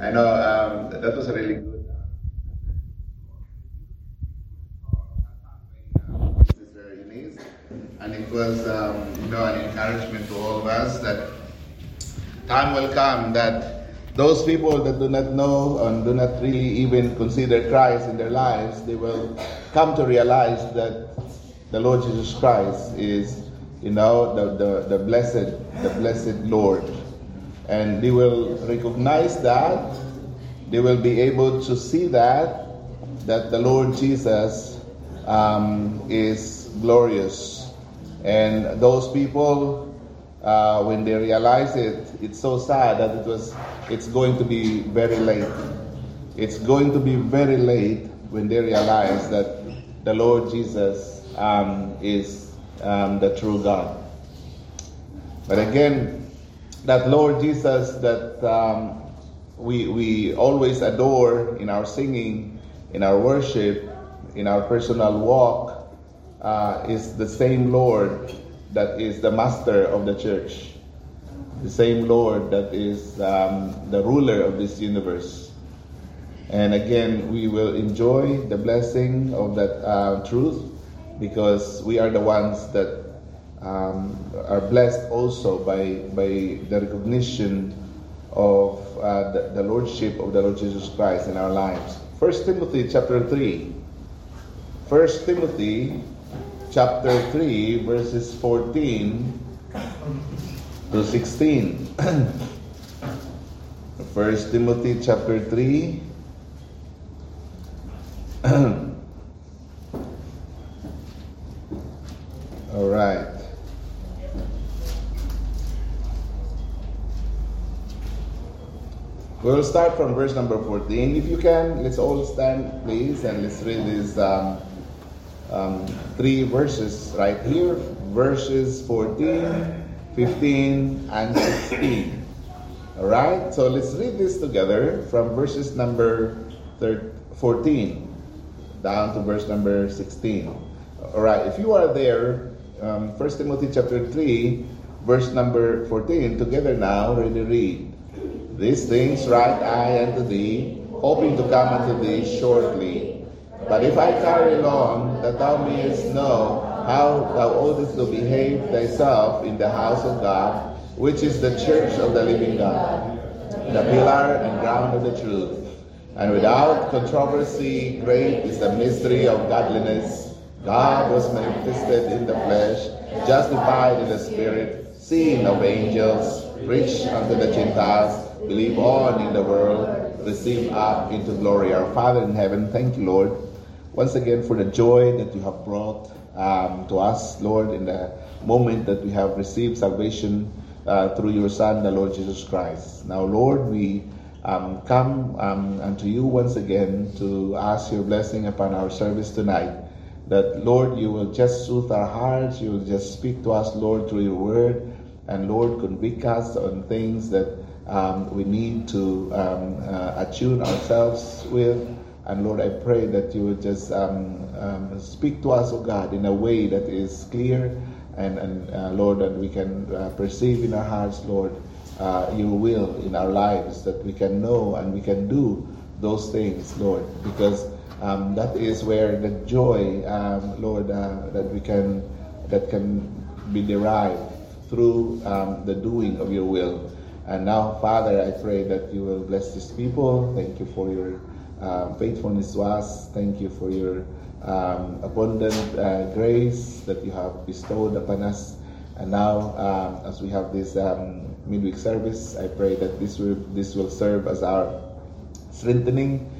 I know um, that was a really good. Eunice, and it was um, you know an encouragement to all of us that time will come that those people that do not know and do not really even consider Christ in their lives, they will come to realize that the Lord Jesus Christ is, you know, the, the, the blessed, the blessed Lord. And they will recognize that, they will be able to see that, that the Lord Jesus um, is glorious. And those people, uh, when they realize it, it's so sad that it was, it's going to be very late. It's going to be very late when they realize that the Lord Jesus um, is um, the true God. But again, that Lord Jesus that um, we, we always adore in our singing, in our worship, in our personal walk, uh, is the same Lord that is the master of the church, the same Lord that is um, the ruler of this universe. And again, we will enjoy the blessing of that uh, truth because we are the ones that um, are blessed also by, by the recognition of uh, the, the, Lordship of the Lord Jesus Christ in our lives. 1 Timothy chapter 3. 1 Timothy chapter 3, verses 14 to 16. 1 Timothy chapter 3. All right. We'll start from verse number 14. If you can, let's all stand, please, and let's read these um, um, three verses right here verses 14, 15, and 16. All right, so let's read this together from verses number 14 down to verse number 16. All right, if you are there, um, 1 Timothy chapter 3, verse number 14, together now, ready read. These things write I unto thee, hoping to come unto thee shortly. But if I tarry long, that thou mayest know how thou oughtest to behave thyself in the house of God, which is the church of the living God, the pillar and ground of the truth. And without controversy, great is the mystery of godliness. God was manifested in the flesh, justified in the spirit, seen of angels, preached unto the Gentiles, believe on in the world, receive up into glory. Our Father in heaven, thank you, Lord, once again for the joy that you have brought um, to us, Lord, in the moment that we have received salvation uh, through your Son, the Lord Jesus Christ. Now, Lord, we um, come um, unto you once again to ask your blessing upon our service tonight. That, Lord, you will just soothe our hearts, you will just speak to us, Lord, through your word, and Lord, convict us on things that um, we need to um, uh, attune ourselves with. And Lord, I pray that you would just um, um speak to us, oh God, in a way that is clear and, and uh, Lord, that we can uh, perceive in our hearts, Lord, uh, your will in our lives, that we can know and we can do those things, Lord, because um, that is where the joy, um, Lord, uh, that we can that can be derived through the doing of your will. And now, Father, I pray that you will bless these people. Thank you for your uh, faithfulness to us. Thank you for your um, abundant uh, grace that you have bestowed upon us. And now, um, as we have this um, midweek service, I pray that this will this will serve as our strengthening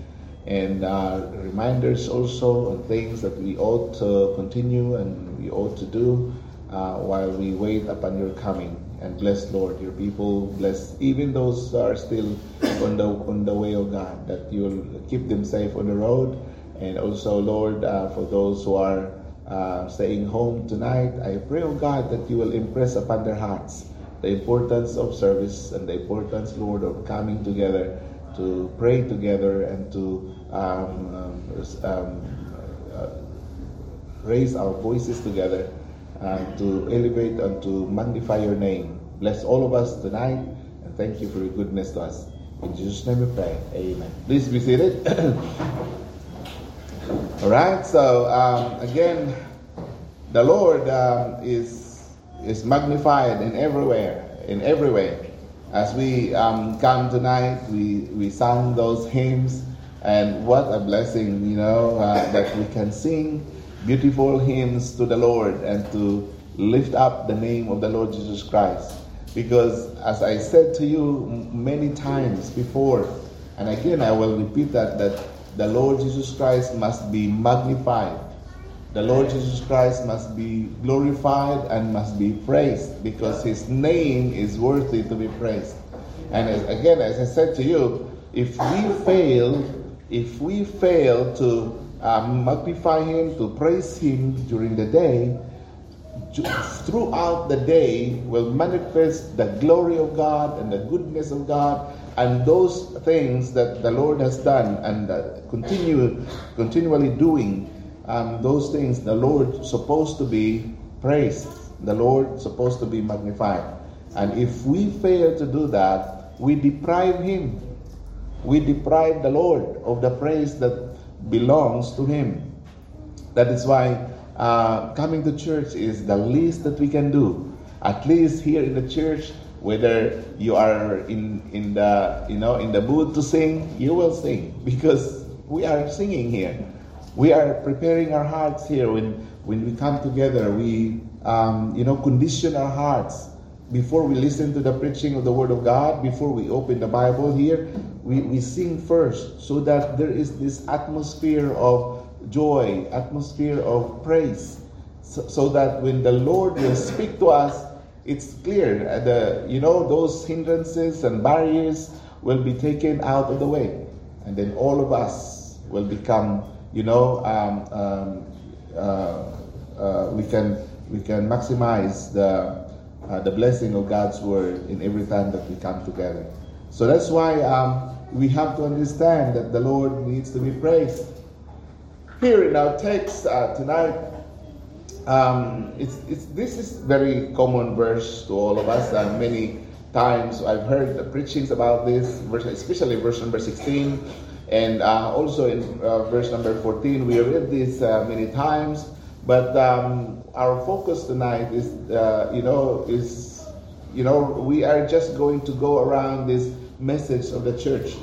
and uh, reminders also on things that we ought to continue and we ought to do uh, while we wait upon your coming and bless Lord your people. Bless even those who are still on the on the way of God that you'll keep them safe on the road. And also Lord uh, for those who are uh, staying home tonight I pray oh God that you will impress upon their hearts the importance of service and the importance Lord of coming together to pray together and to um, um, um uh, raise our voices together and to elevate and to magnify your name. Bless all of us tonight and thank you for your goodness to us. In Jesus' name we pray. Amen. Please be seated. All right. So um, again, the Lord um, is is magnified in everywhere, in every way. As we um, come tonight, we we sang those hymns, and what a blessing, you know, uh, that we can sing beautiful hymns to the Lord and to lift up the name of the Lord Jesus Christ. Because as I said to you many times before, and again I will repeat that, that the Lord Jesus Christ must be magnified. The Lord Jesus Christ must be glorified and must be praised because his name is worthy to be praised. And as, again, as I said to you, if we fail, if we fail to um, magnify him, to praise him during the day, throughout the day will manifest the glory of God and the goodness of God and those things that the Lord has done and uh, continue continually doing. Um, those things the Lord supposed to be praised the Lord supposed to be magnified. And if we fail to do that we deprive him. We deprive the Lord of the praise that belongs to him that is why uh, coming to church is the least that we can do. At least here in the church, whether you are in, in the you know in the mood to sing, you will sing because we are singing here. We are preparing our hearts here when when we come together. We um, you know condition our hearts before we listen to the preaching of the Word of God. Before we open the Bible here, we, we sing first so that there is this atmosphere of joy, atmosphere of praise, so, so, that when the Lord will speak to us, it's clear. Uh, the you know those hindrances and barriers will be taken out of the way, and then all of us will become you know um, um, uh, uh, we can we can maximize the uh, the blessing of God's word in every time that we come together. So that's why um, we have to understand that the Lord needs to be praised. Here in our text uh, tonight, um, it's, it's, this is very common verse to all of us. Uh, many times I've heard the preachings about this, verse, especially verse number 16, and uh, also in uh, verse number 14. We read this uh, many times, but um, our focus tonight is, uh, you know, is, you know, we are just going to go around this message of the church.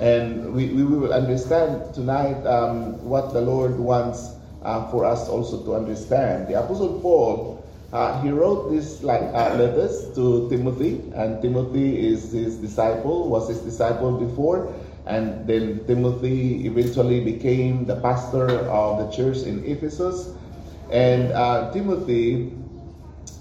And we, we will understand tonight um, what the Lord wants uh, for us also to understand. The Apostle Paul, uh, he wrote these like uh, letters to Timothy, and Timothy is his disciple, was his disciple before, and then Timothy eventually became the pastor of the church in Ephesus. And uh, Timothy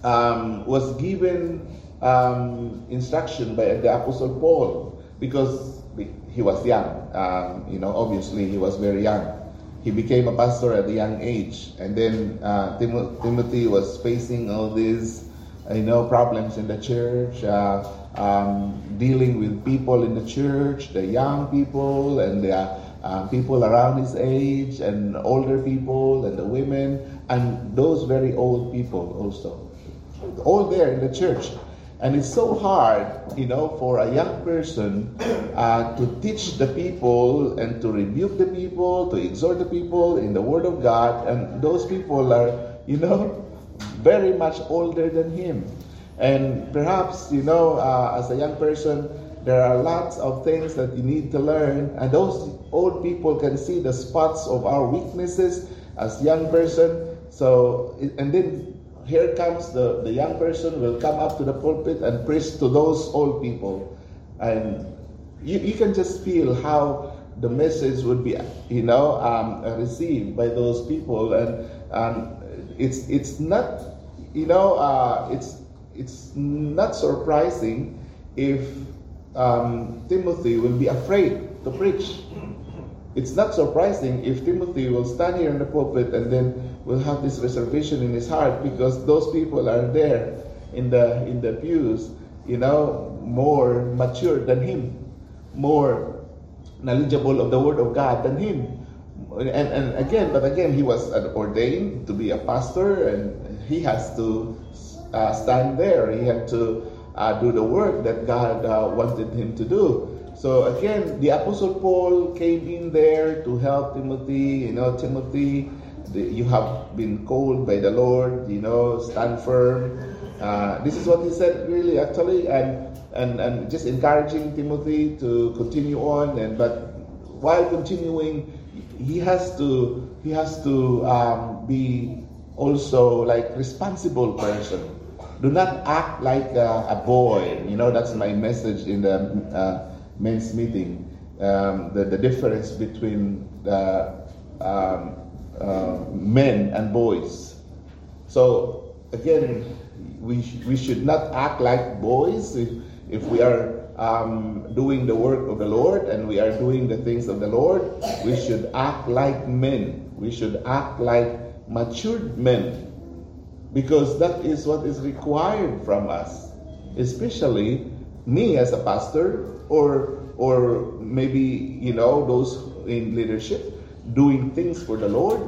um, was given um, instruction by the Apostle Paul because he was young. Um, you know, obviously he was very young. He became a pastor at a young age, and then uh, Tim- Timothy was facing all these, you know, problems in the church, uh, um, dealing with people in the church, the young people and the uh, people around his age, and older people, and the women, and those very old people also, all there in the church. And it's so hard, you know, for a young person uh, to teach the people and to rebuke the people, to exhort the people in the Word of God. And those people are, you know, very much older than him. And perhaps, you know, uh, as a young person, there are lots of things that you need to learn. And those old people can see the spots of our weaknesses as young person. So, and then here comes the, the young person will come up to the pulpit and preach to those old people. And you, you can just feel how the message would be, you know, um, received by those people. And um, it's, it's not, you know, uh, it's, it's not surprising if um, Timothy will be afraid to preach. It's not surprising if Timothy will stand here in the pulpit and then will have this reservation in his heart because those people are there in the in the pews, you know, more mature than him, more knowledgeable of the word of God than him. And, and again, but again, he was ordained to be a pastor, and he has to uh, stand there. He had to uh, do the work that God uh, wanted him to do. So again, the Apostle Paul came in there to help Timothy. You know, Timothy, you have been called by the Lord. You know, stand firm. Uh, this is what he said, really, actually, and and and just encouraging Timothy to continue on. And but while continuing, he has to he has to um, be also like responsible person. Do not act like a, a boy. You know, that's my message in the uh, men's meeting. Um, the, the difference between the um, uh, men and boys. So again, we, sh- we should not act like boys if, if we are um, doing the work of the Lord and we are doing the things of the Lord. We should act like men. We should act like matured men because that is what is required from us, especially me as a pastor or or maybe you know those in leadership doing things for the Lord.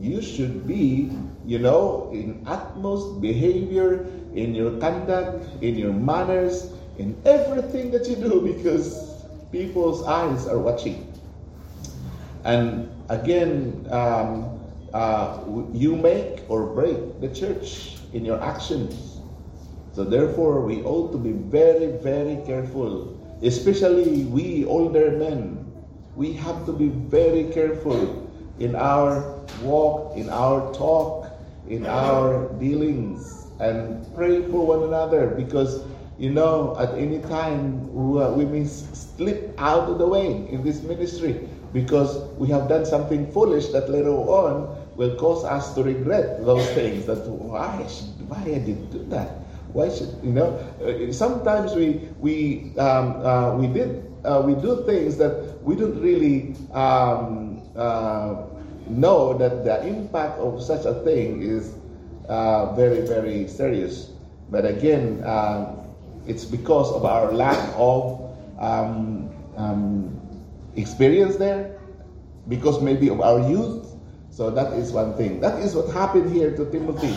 You should be, you know, in utmost behavior, in your conduct, in your manners, in everything that you do because people's eyes are watching. And again, um, uh, you make or break the church in your actions. So therefore, we ought to be very, very careful, especially we older men. We have to be very careful in our walk, in our talk, in our dealings, and pray for one another because you know at any time we may slip out of the way in this ministry because we have done something foolish that later on will cause us to regret those things. That why should, why I did do that? Why should you know? Uh, sometimes we we um, uh, we did uh, we do things that we don't really um, uh, know that the impact of such a thing is uh, very very serious. But again, um, it's because of our lack of um, um, experience there, because maybe of our youth so that is one thing. That is what happened here to Timothy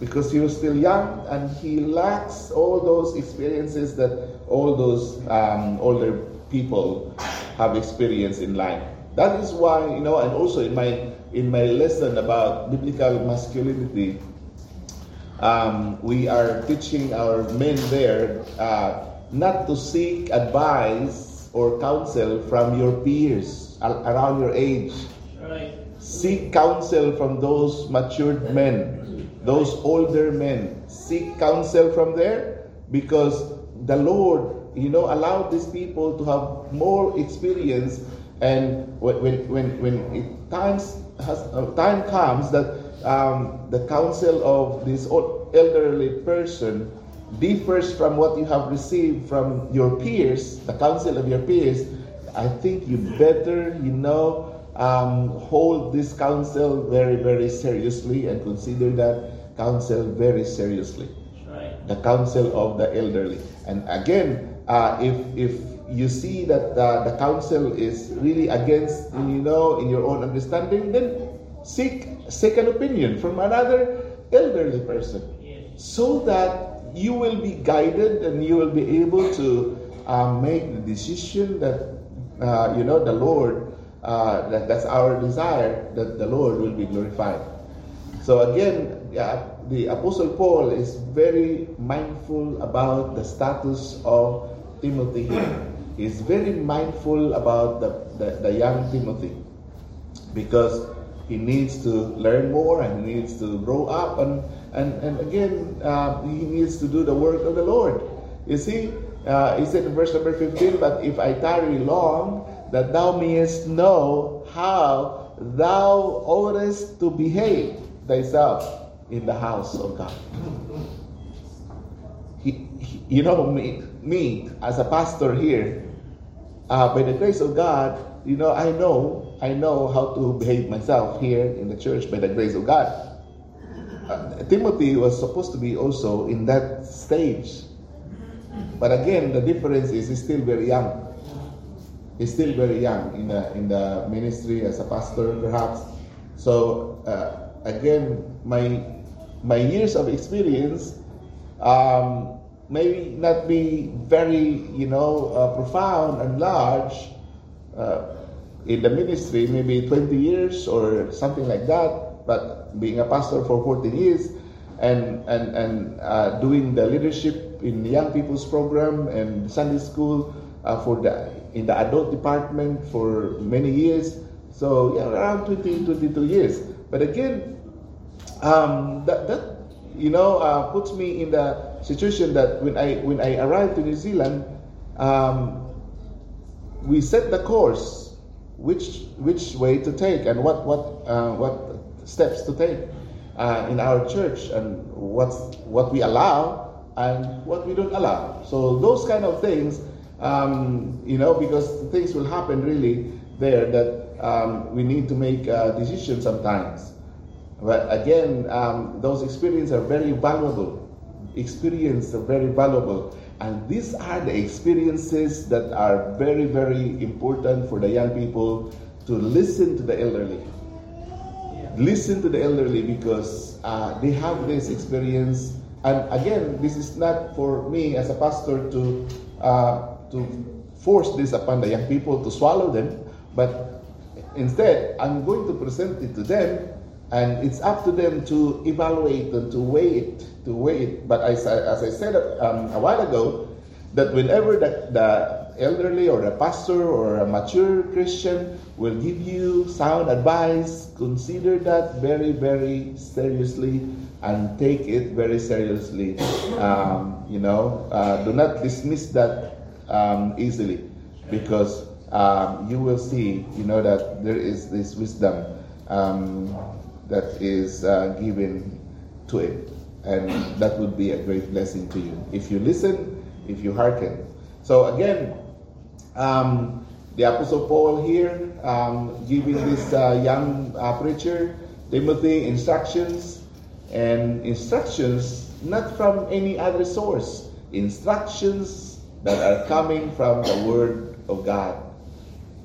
because he was still young and he lacks all those experiences that all those um, older people have experienced in life. That is why, you know, and also in my in my lesson about biblical masculinity, um, we are teaching our men there uh, not to seek advice or counsel from your peers around your age. Right. Seek counsel from those matured men, those older men. Seek counsel from there because the Lord, you know, allow these people to have more experience. And when when when it times has uh, time comes that um, the counsel of this elderly person differs from what you have received from your peers, the counsel of your peers, I think you better, you know, um, hold this counsel very, very seriously and consider that counsel very seriously. Right. The counsel of the elderly. And again, uh, if if you see that uh, the counsel is really against, you know, in your own understanding, then seek second opinion from another elderly person, so that you will be guided and you will be able to uh, make the decision that uh, you know the Lord uh, that, that's our desire that the Lord will be glorified. So again, yeah, the Apostle Paul is very mindful about the status of Timothy here. He's very mindful about the, the, the young Timothy because he needs to learn more and he needs to grow up and, and, and again, uh, he needs to do the work of the Lord. You see, uh, he said in verse number 15, But if I tarry long, that thou mayest know how thou oughtest to behave thyself in the house of God. He, he, you know, me, me as a pastor here, uh, by the grace of God, you know, I know, I know how to behave myself here in the church by the grace of God. Uh, Timothy was supposed to be also in that stage. But again, the difference is he's still very young. He's still very young in the in the ministry as a pastor, perhaps. So uh, again, my my years of experience um, maybe not be very, you know, uh, profound and large uh, in the ministry, maybe 20 years or something like that, but being a pastor for 14 years and, and, and uh, doing the leadership in the young people's program and Sunday school uh, for the, in the adult department for many years. So yeah, around 20, 22 years. But again, um, that, that you know uh, puts me in the situation that when I when I arrived to New Zealand, um, we set the course, which which way to take and what what uh, what steps to take uh, in our church and what what we allow and what we don't allow. So those kind of things, um, you know, because things will happen really there that um, we need to make a decision sometimes. But again, um, those experiences are very valuable. Experiences are very valuable. And these are the experiences that are very, very important for the young people to listen to the elderly. Listen to the elderly because uh, they have this experience. And again, this is not for me as a pastor to uh, to force this upon the young people to swallow them, but instead, I'm going to present it to them and it's up to them to evaluate and to weigh it, to weigh it. But as I, as I said um, a while ago, that whenever the, the elderly or a pastor or a mature Christian will give you sound advice, consider that very, very seriously and take it very seriously. Um, you know, uh, do not dismiss that um, easily because um, you will see, you know, that there is this wisdom. Um, that is uh, given to it. And that would be a great blessing to you if you listen, if you hearken. So, again, um, the Apostle Paul here um, giving this uh, young uh, preacher, Timothy, instructions and instructions not from any other source, instructions that are coming from the Word of God.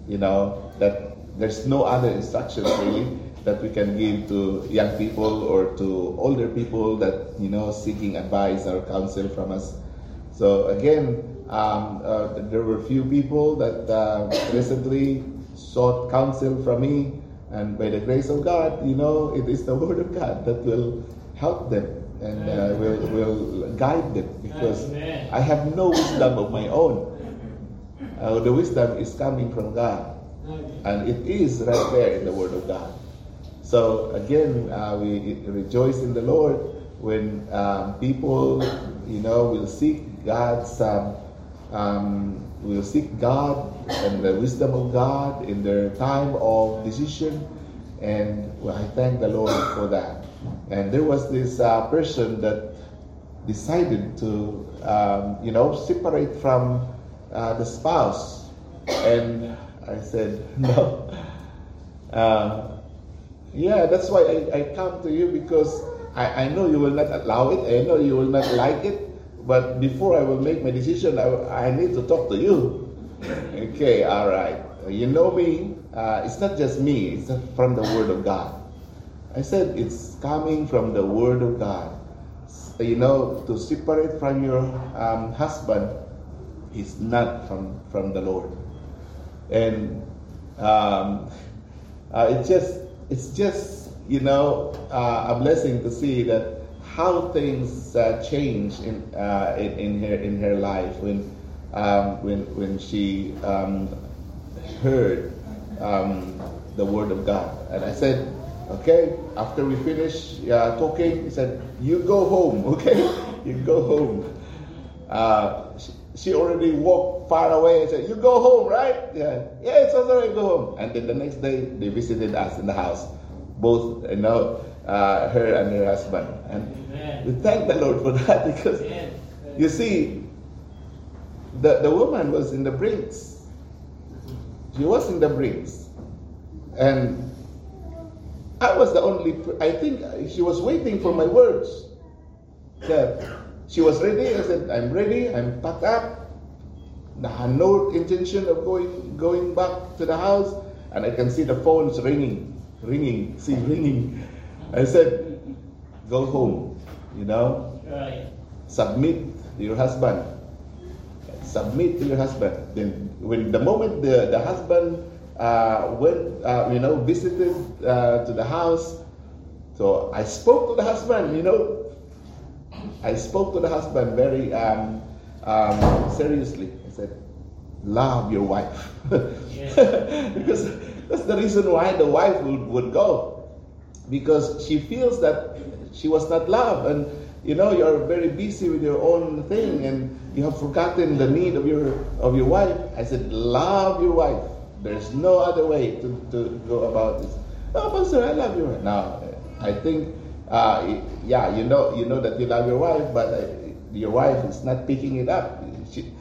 You know, that there's no other instructions really that we can give to young people or to older people that you know seeking advice or counsel from us. So again, um, uh, there were few people that uh, recently sought counsel from me, and by the grace of God, you know, it is the Word of God that will help them and uh, will will guide them because Amen. I have no wisdom of my own. Uh, the wisdom is coming from God, and it is right there in the Word of God. So again, uh, we rejoice in the Lord when um, people, you know, will seek God's, um, um, will seek God and the wisdom of God in their time of decision. And I thank the Lord for that. And there was this uh, person that decided to, um, you know, separate from uh, the spouse. And I said, no. Yeah, that's why I, I come to you because I, I know you will not allow it. I know you will not like it. But before I will make my decision, I, I need to talk to you. Okay, all right. You know me. Uh, it's not just me. It's from the Word of God. I said it's coming from the Word of God. You know, to separate from your um, husband is not from from the Lord. And um, uh, just it's just you know uh, a blessing to see that how things uh, change in, uh, in, in her in her life when um, when when she um, heard um, the word of God. And I said okay after we finish uh, talking he said you go home okay? You go home. Uh, she, already walked far away and said, You go home, right? Yeah, yeah, it's all right, go home. And then the next day, they visited us in the house, both, you know, uh, her and her husband. And Amen. we thank the Lord for that because, Amen. you see, the, the woman was in the brinks. She was in the brinks. And I was the only, I think she was waiting for my words. Yeah. She was ready. I said, I'm ready. I'm packed up. I had no intention of going going back to the house. And I can see the phones ringing, ringing, see ringing. I said, go home, you know. Right. Submit to your husband. Submit to your husband. Then, when the moment the, the husband uh, went, uh, you know, visited uh, to the house, so I spoke to the husband, you know, I spoke to the husband very um, um, seriously. I said, love your wife. because that's the reason why the wife would, would go. Because she feels that she was not loved. And you know, you're very busy with your own thing and you have forgotten the need of your of your wife. I said, love your wife. There's no other way to, to go about this. Oh, Pastor, I love you. Now, I think, uh, yeah, you know, you know that you love your wife, but uh, your wife is not picking it up. She,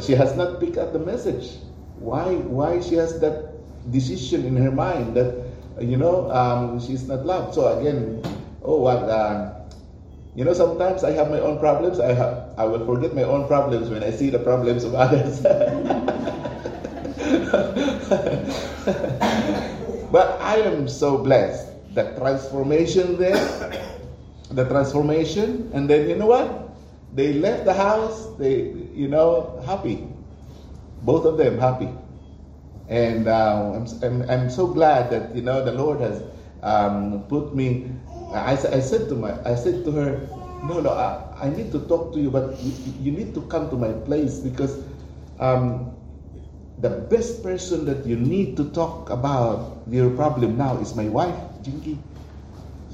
she has not picked up the message. Why? Why she has that decision in her mind that you know um, she's not loved. So again, oh what? Uh, you know, sometimes I have my own problems. I have, I will forget my own problems when I see the problems of others. but I am so blessed. The transformation there, the transformation, and then you know what? They left the house. They, you know, happy. Both of them happy. And uh, I'm, I'm, I'm, so glad that, you know, the Lord has um, put me. I, I, said to my, I said to her, no, no, I, I need to talk to you, but you, you need to come to my place because um, the best person that you need to talk about your problem now is my wife, Jinky.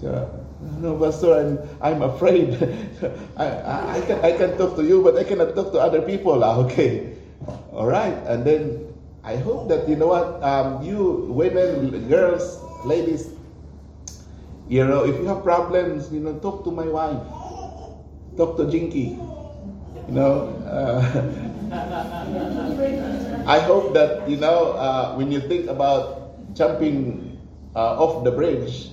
So, no, Pastor, I'm, I'm afraid. I, I, I, can, I can talk to you, but I cannot talk to other people. Ah, okay. All right. And then I hope that you know what um, you women, girls, ladies, you know, if you have problems, you know, talk to my wife, talk to Jinky. You know, uh, I hope that you know uh, when you think about jumping uh, off the bridge,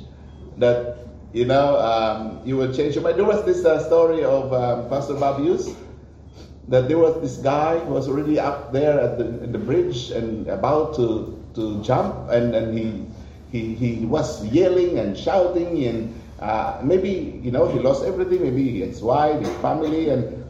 that you know um, you will change your mind. There was this uh, story of um, Pastor Hughes that there was this guy who was already up there at the, the bridge and about to, to jump, and, and he, he, he was yelling and shouting, and uh, maybe, you know, he lost everything, maybe his wife, his family, and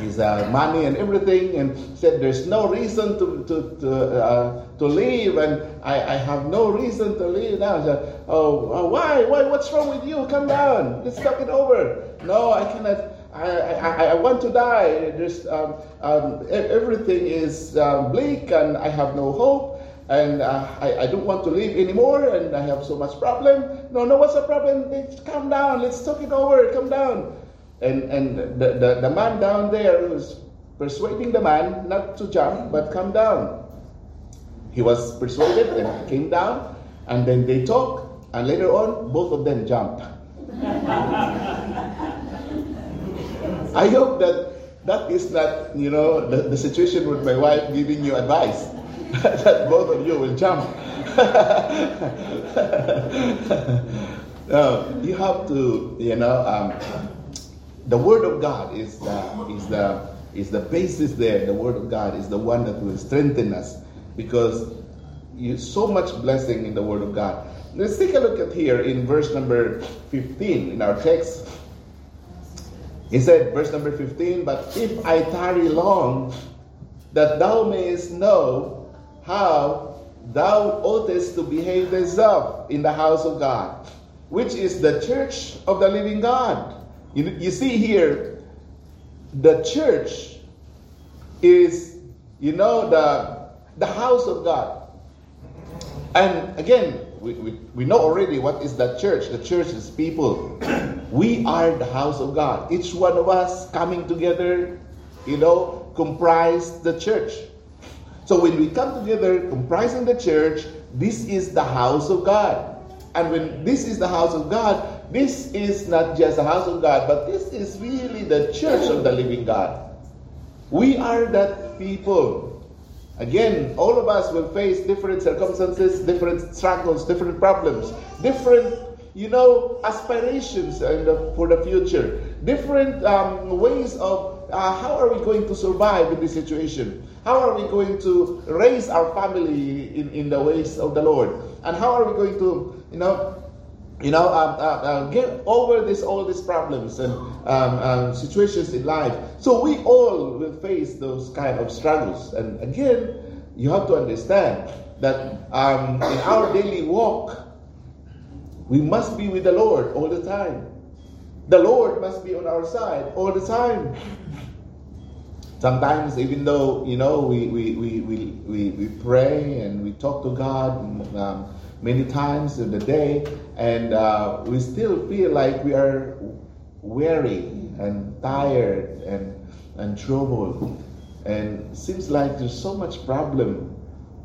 his uh, money and everything, and said, There's no reason to, to, to, uh, to leave, and I, I have no reason to leave now. Said, oh, why? Why? What's wrong with you? Come down. Let's talk it over. No, I cannot. I, I, I want to die. There's, um, um, everything is um, bleak and I have no hope and uh, I, I don't want to live anymore and I have so much problem. No, no, what's the problem? Let's calm down. Let's talk it over. Come down. And, and the, the, the man down there was persuading the man not to jump but come down. He was persuaded and came down and then they talked and later on both of them jumped. I hope that that is not, you know, the, the situation with my wife giving you advice that both of you will jump. no, you have to, you know, um, the Word of God is the, is the is the basis there. The Word of God is the one that will strengthen us because you so much blessing in the Word of God. Let's take a look at here in verse number 15 in our text. He said, verse number 15, But if I tarry long, that thou mayest know how thou oughtest to behave thyself in the house of God, which is the church of the living God. You, you see here, the church is, you know, the, the house of God. And again, we, we, we know already what is the church. The church is people. we are the house of God. Each one of us coming together, you know, comprise the church. So when we come together comprising the church, this is the house of God. And when this is the house of God, this is not just the house of God, but this is really the church of the living God. We are that people Again, all of us will face different circumstances, different struggles, different problems, different, you know, aspirations the, for the future, different um, ways of uh, how are we going to survive in this situation? How are we going to raise our family in, in the ways of the Lord? And how are we going to, you know, you know, um, uh, uh, get over this all these problems and um, um, situations in life. So we all will face those kind of struggles. And again, you have to understand that um, in our daily walk, we must be with the Lord all the time. The Lord must be on our side all the time. Sometimes, even though you know we we, we, we, we, we pray and we talk to God. Many times in the day, and uh, we still feel like we are weary and tired and, and troubled. And seems like there's so much problem.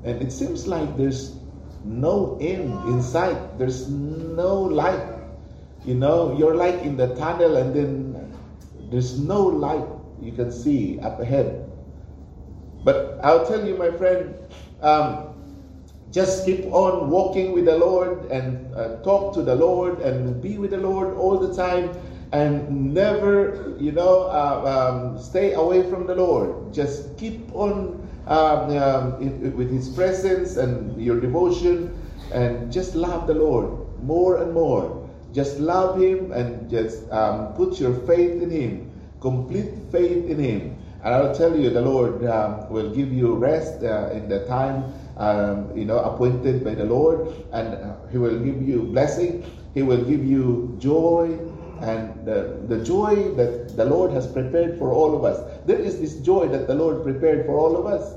And it seems like there's no end in sight. There's no light. You know, you're like in the tunnel and then there's no light you can see up ahead. But I'll tell you, my friend, um, just keep on walking with the Lord and uh, talk to the Lord and be with the Lord all the time and never, you know, uh, um, stay away from the Lord. Just keep on um, um, in, with His presence and your devotion and just love the Lord more and more. Just love Him and just um, put your faith in Him, complete faith in Him. And I'll tell you, the Lord um, will give you rest uh, in the time um, you know, appointed by the Lord, and uh, He will give you blessing. He will give you joy, and the, the joy that the Lord has prepared for all of us. There is this joy that the Lord prepared for all of us.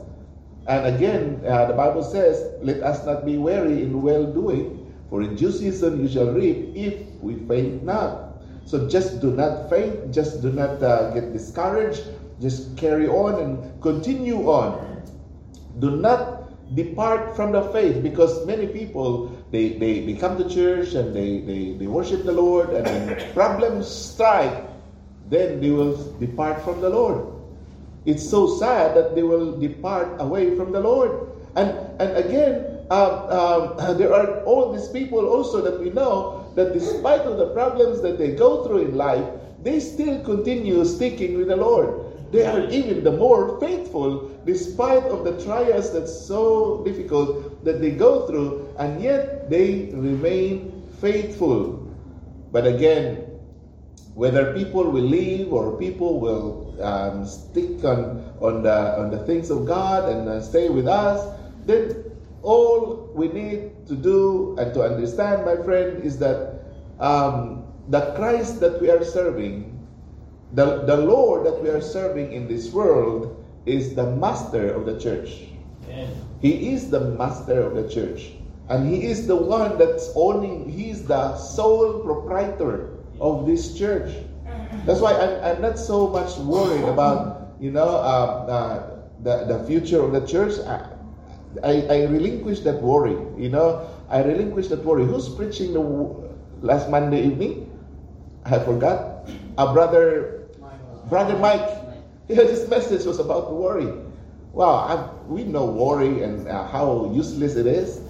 And again, uh, the Bible says, "Let us not be weary in well doing, for in due season you shall reap if we faint not." So just do not faint. Just do not uh, get discouraged. Just carry on and continue on. Do not depart from the faith because many people they, they, they come to church and they, they, they worship the Lord and when problems strike, then they will depart from the Lord. It's so sad that they will depart away from the Lord. And and again, uh, uh, there are all these people also that we know that despite of the problems that they go through in life, they still continue sticking with the Lord. They are even the more faithful despite of the trials that's so difficult that they go through, and yet they remain faithful. But again, whether people will leave or people will um, stick on, on, the, on the things of God and uh, stay with us, then all we need to do and to understand, my friend, is that um, the Christ that we are serving the, the Lord that we are serving in this world is the master of the church. Amen. He is the master of the church. And he is the one that's owning, he's the sole proprietor of this church. That's why I'm, I'm not so much worried about, you know, uh, uh, the, the future of the church. I, I, I relinquish that worry, you know. I relinquish that worry. Who's preaching the last Monday evening? I forgot. A brother Brother Mike, yeah, this message was about worry. Well, I, we know worry and uh, how useless it is,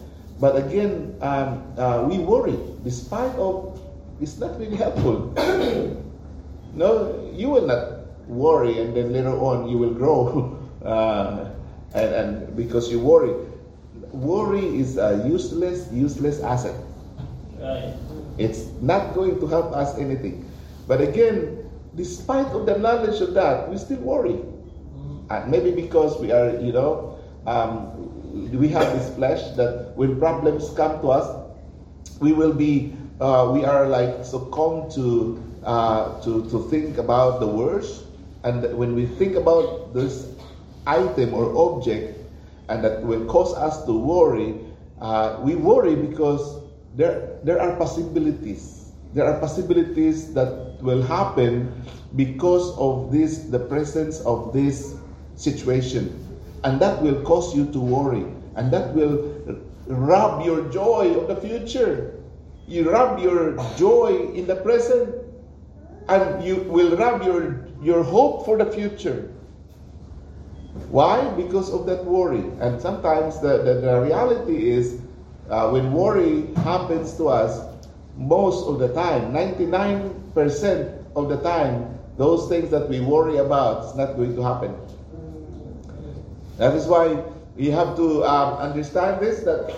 but again, um, uh, we worry despite of it's not really helpful. no, you will not worry, and then later on you will grow, uh, and, and because you worry, worry is a useless, useless asset. Right. It's not going to help us anything. But again, despite of the knowledge of that, we still worry. and maybe because we are, you know, um, we have this flesh that when problems come to us, we will be, uh, we are like succumb to, uh, to, to think about the worst. And when we think about this item or object, and that will cause us to worry, uh, we worry because there, there are possibilities. There are possibilities that will happen because of this the presence of this situation. And that will cause you to worry. And that will rob your joy of the future. You rob your joy in the present and you will rob your your hope for the future. Why? Because of that worry. And sometimes the, the, the reality is uh, when worry happens to us most of the time 99% of the time those things that we worry about is not going to happen. That is why we have to um, understand this that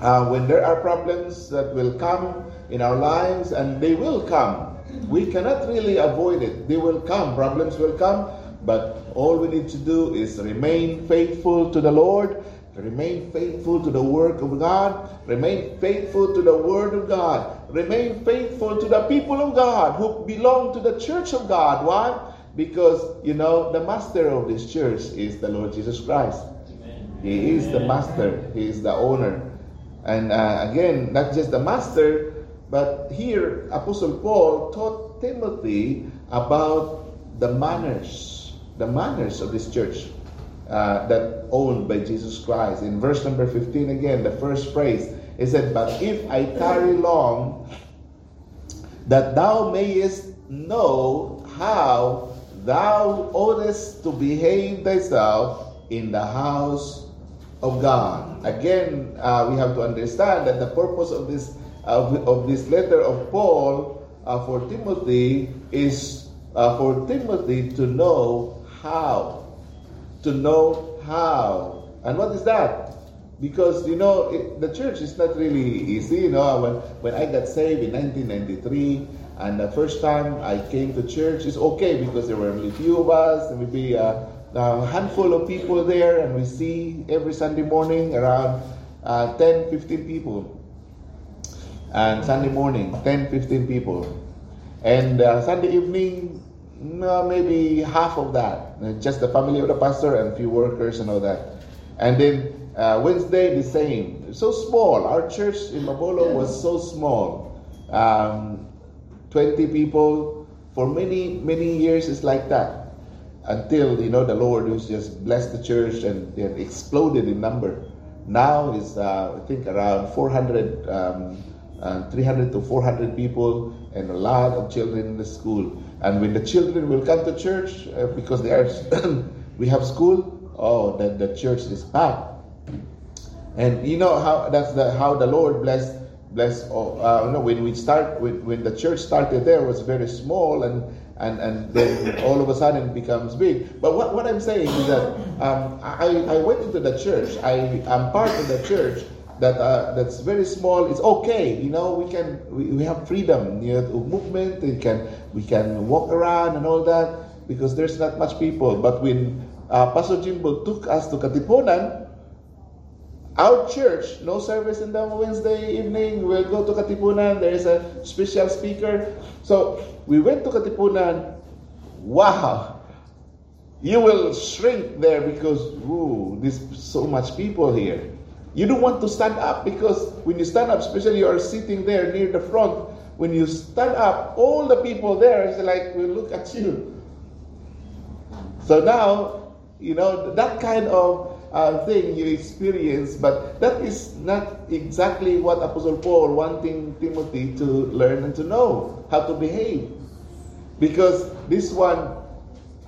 uh, when there are problems that will come in our lives, and they will come, we cannot really avoid it. They will come, problems will come, but all we need to do is remain faithful to the Lord, remain faithful to the work of God, remain faithful to the Word of God, remain faithful to the people of God who belong to the church of God. Why? Because, you know, the master of this church is the Lord Jesus Christ. Amen. He is the master, He is the owner. And uh, again, not just the master, but here Apostle Paul taught Timothy about the manners, the manners of this church uh, that owned by Jesus Christ. In verse number 15 again, the first phrase, it said, But if I tarry long, that thou mayest know how thou oughtest to behave thyself in the house of God. Again, uh, we have to understand that the purpose of this of, of this letter of Paul uh, for Timothy is uh, for Timothy to know how, to know how, and what is that? Because you know it, the church is not really easy. You know when when I got saved in 1993. And the first time I came to church is okay because there were only few of us, and maybe a, a handful of people there, and we see every Sunday morning around uh, 10, 15 people. And Sunday morning, 10, 15 people. And uh, Sunday evening, no, maybe half of that. Just the family of the pastor and a few workers and all that. And then uh, Wednesday, the same. So small. Our church in Mabolo was so small. Um, 20 people. For many, many years, it's like that. Until, you know, the Lord who's just blessed the church and, and exploded in number. Now is, uh, I think, around 400, um, uh, 300 to 400 people and a lot of children in the school. And when the children will come to church, uh, because they are, we have school, oh, then the church is packed. And you know how that's the how the Lord blessed bless uh, you know, when we start when, when the church started there was very small and and and then all of a sudden it becomes big. But what, what i'm saying is that um, I, I went into the church. I am part of the church that uh, that's very small. It's okay. You know we can we, we have freedom you know movement. We can we can walk around and all that because there's not much people. But when uh, pastor jimbo took us to katipunan our church, no service in the Wednesday evening. We'll go to Katipunan. There is a special speaker. So we went to Katipunan. Wow. You will shrink there because, ooh, there's so much people here. You don't want to stand up because when you stand up, especially you are sitting there near the front, when you stand up, all the people there is like, will look at you. So now, you know, that kind of uh, thing you experience, but that is not exactly what Apostle Paul wanting Timothy to learn and to know how to behave. Because this one,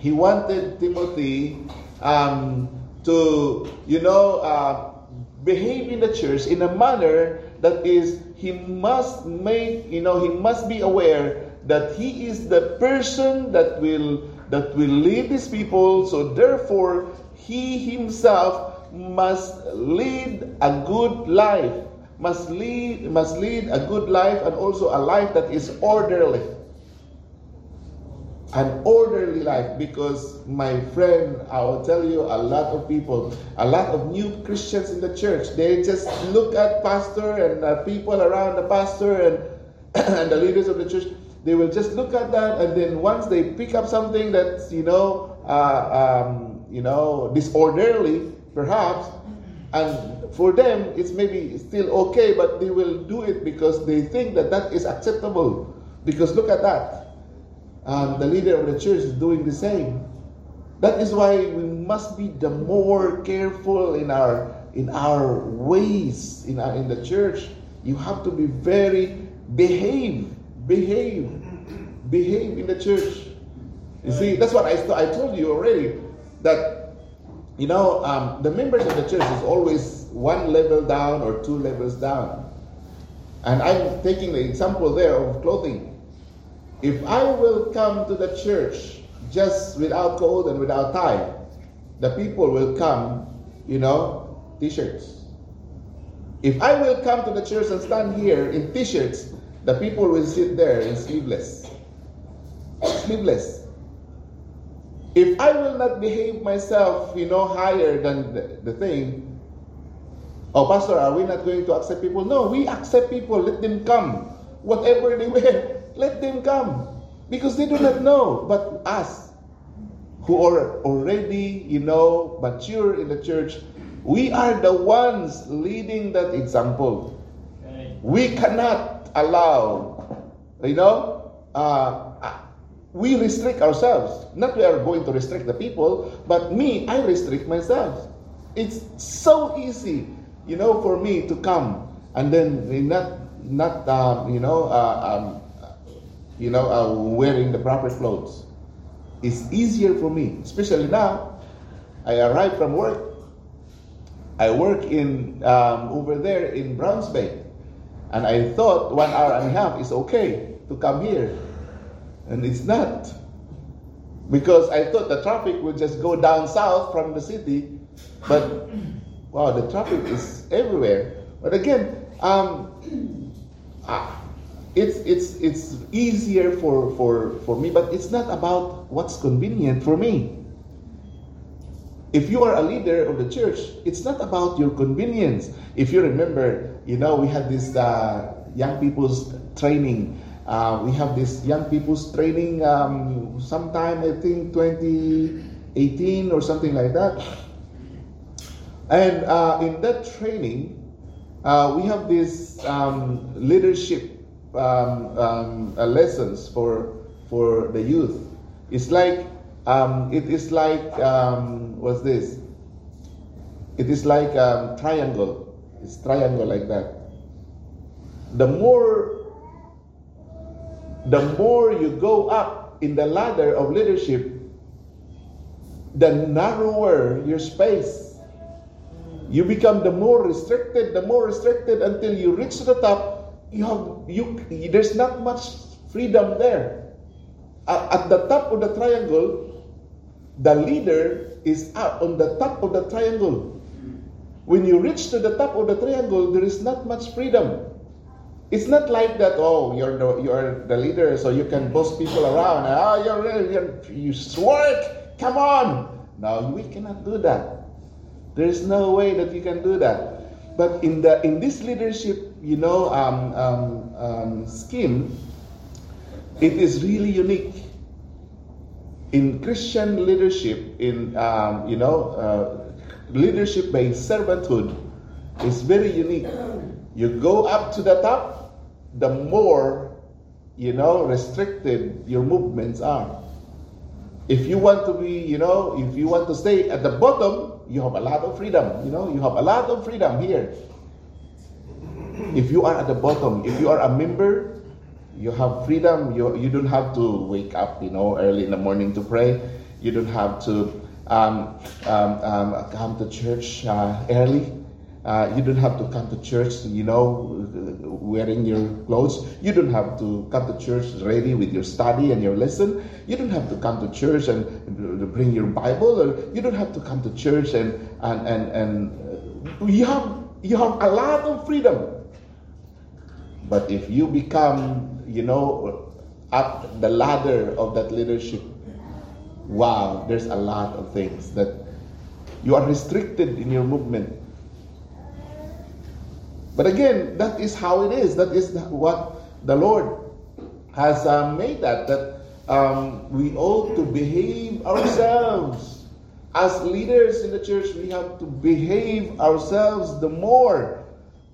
he wanted Timothy um, to, you know, uh, behave in the church in a manner that is, he must make, you know, he must be aware that he is the person that will that will lead these people. So therefore, he himself must lead a good life, must lead, must lead a good life and also a life that is orderly. An orderly life because, my friend, I will tell you a lot of people, a lot of new Christians in the church, they just look at pastor and uh, people around the pastor and, and the leaders of the church. They will just look at that, and then once they pick up something that's you know uh, um, you know, disorderly, perhaps, and for them it's maybe still okay, but they will do it because they think that that is acceptable. Because look at that. Um, the leader of the church is doing the same. That is why we must be the more careful in our in our ways in our, in the church. You have to be very behave, behave, behave in the church. You see, that's what I, I told you already that you know um, the members of the church is always one level down or two levels down and i'm taking the example there of clothing if i will come to the church just without coat and without tie the people will come you know t-shirts If I will come to the church and stand here in t-shirts, the people will sit there in sleeveless. Sleeveless. If I will not behave myself, you know, higher than the, the thing, oh, Pastor, are we not going to accept people? No, we accept people. Let them come. Whatever they wear, let them come. Because they do not know. But us, who are already, you know, mature in the church, we are the ones leading that example. Okay. We cannot allow, you know, uh, uh, we restrict ourselves. Not we are going to restrict the people, but me, I restrict myself. It's so easy, you know, for me to come and then not, not, um, you know, uh, um, you know, uh, wearing the proper clothes. It's easier for me, especially now. I arrive from work, I work in um, over there in Browns Bay, and I thought one hour and a half is okay to come here, and it's not because I thought the traffic would just go down south from the city, but wow, the traffic is everywhere. But again, um, ah, it's it's it's easier for for for me, but it's not about what's convenient for me. If you are a leader of the church, it's not about your convenience. If you remember, you know, we had this uh, young people's training. Uh, we have this young people's training um, sometime, I think, 2018 or something like that. And uh, in that training, uh, we have this um, leadership um, um uh, lessons for for the youth. It's like um, it is like, um, what's this? It is like triangle. It's triangle like that. The more, the more you go up in the ladder of leadership, the narrower your space. You become the more restricted, the more restricted until you reach the top. You have you. There's not much freedom there. At the top of the triangle, the leader is up on the top of the triangle. When you reach to the top of the triangle, there is not much freedom. It's not like that. Oh, you're the you're the leader, so you can boss people around. Oh, you're, you're you work. Come on. No, we cannot do that. There is no way that you can do that. But in the in this leadership, you know, um, um, um, scheme, it is really unique in Christian leadership, in um, you know, uh, leadership by servanthood is very unique. You go up to the top, the more you know restricted your movements are. If you want to be, you know, if you want to stay at the bottom, you have a lot of freedom. You know, you have a lot of freedom here. If you are at the bottom, if you are a member you have freedom. You, you don't have to wake up, you know, early in the morning to pray. You don't have to um, um, um, come to church uh, early. Uh, you don't have to come to church, you know, wearing your clothes. You don't have to come to church ready with your study and your lesson. You don't have to come to church and bring your Bible, or you don't have to come to church and and and, and you have you have a lot of freedom. But if you become you know, up the ladder of that leadership, wow, there's a lot of things that you are restricted in your movement. But again, that is how it is. That is what the Lord has uh, made that. That um, we ought to behave ourselves. As leaders in the church, we have to behave ourselves the more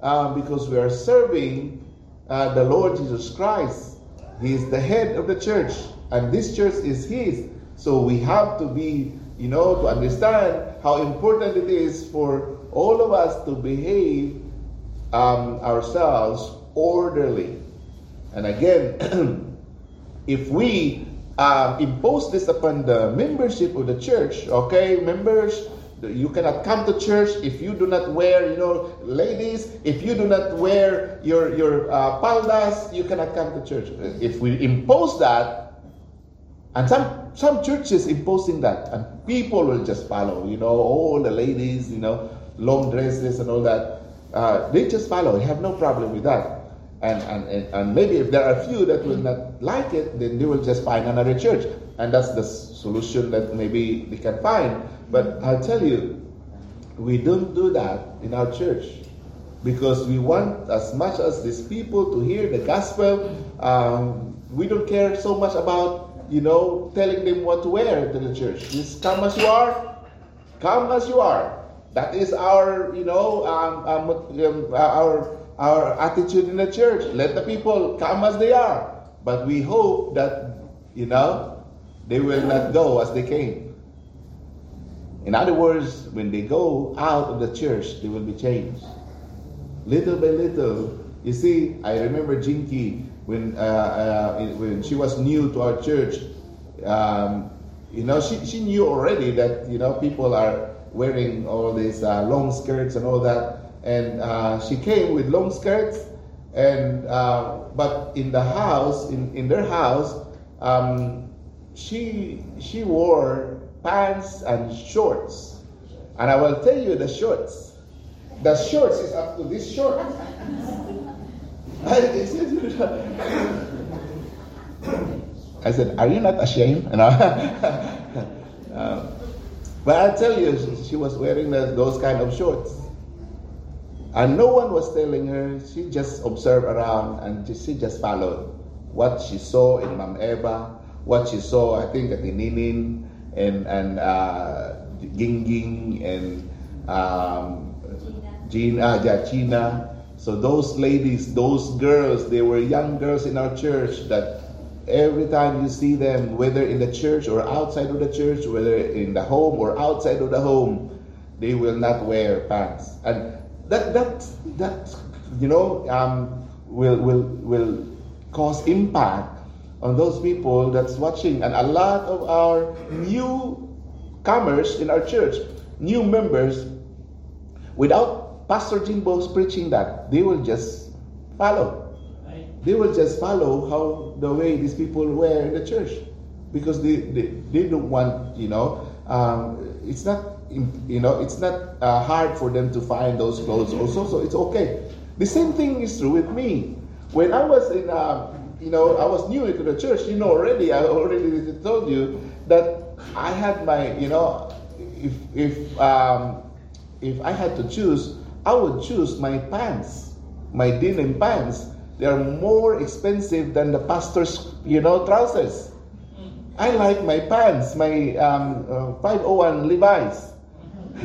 uh, because we are serving uh, the Lord Jesus Christ. He is the head of the church, and this church is His. So we have to be, you know, to understand how important it is for all of us to behave um, ourselves orderly. And again, if we uh, impose this upon the membership of the church, okay, members, you cannot come to church if you do not wear, you know, ladies, if you do not wear your, your uh, paldas, you cannot come to church. If we impose that, and some, some churches imposing that, and people will just follow, you know, all the ladies, you know, long dresses and all that. Uh, they just follow. They have no problem with that. And, and, and, maybe if there are a few that will not like it, then they will just find another church. And that's the solution that maybe they can find. But I'll tell you, we don't do that in our church because we want as much as these people to hear the gospel. Um, we don't care so much about, you know, telling them what to wear to the church. Just come as you are, come as you are. That is our, you know, um, um, um, our our attitude in the church. Let the people come as they are, but we hope that, you know, they will not go as they came. In other words, when they go out of the church, they will be changed. Little by little, you see, I remember Jinky when uh, uh, when she was new to our church. Um, you know, she, she knew already that you know people are wearing all these uh, long skirts and all that. And uh, she came with long skirts, and uh, but in the house, in, in their house, um, she she wore pants and shorts. And I will tell you the shorts. The shorts is up to this short. I said, Are you not ashamed? You know? uh, but I tell you, she was wearing those kind of shorts. And no one was telling her. She just observed around and she just followed what she saw in Mam Eva, what she saw, I think, at the Ninin and, and uh, Ginging and um, Gina, yeah, Gina. So those ladies, those girls, they were young girls in our church that Every time you see them, whether in the church or outside of the church, whether in the home or outside of the home, they will not wear pants. And that that that you know um, will will will cause impact on those people that's watching. And a lot of our new comers in our church, new members, without Pastor Jimbo's preaching that, they will just follow they will just follow how the way these people wear in the church. Because they, they, they don't want you know um, it's not you know it's not uh, hard for them to find those clothes also so it's okay. The same thing is true with me. When i was in uh, you know i was new into the church you know already i already told you that i had my you know if if um, if i had to choose i would choose my pants my denim pants they're more expensive than the pastor's, you know, trousers. I like my pants, my um, uh, 501 Levi's.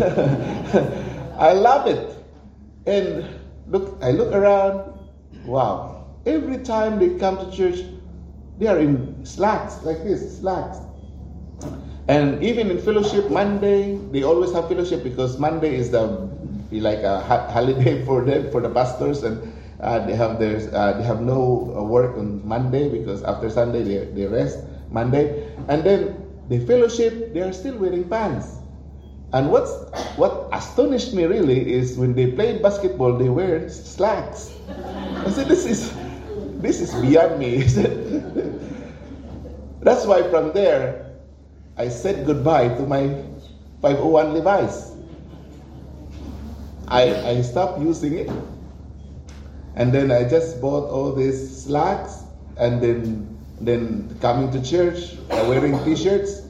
I love it. And look, I look around, wow. Every time they come to church, they are in slacks, like this, slacks. And even in fellowship, Monday, they always have fellowship because Monday is the like a holiday for them, for the pastors, and uh, they have their uh, they have no uh, work on Monday because after Sunday they, they rest Monday, and then the fellowship they are still wearing pants. And what's what astonished me really is when they played basketball they wear slacks. I said this is this is beyond me. That's why from there I said goodbye to my 501 Levi's. I, I stopped using it and then I just bought all these slacks and then then coming to church, uh, wearing t-shirts.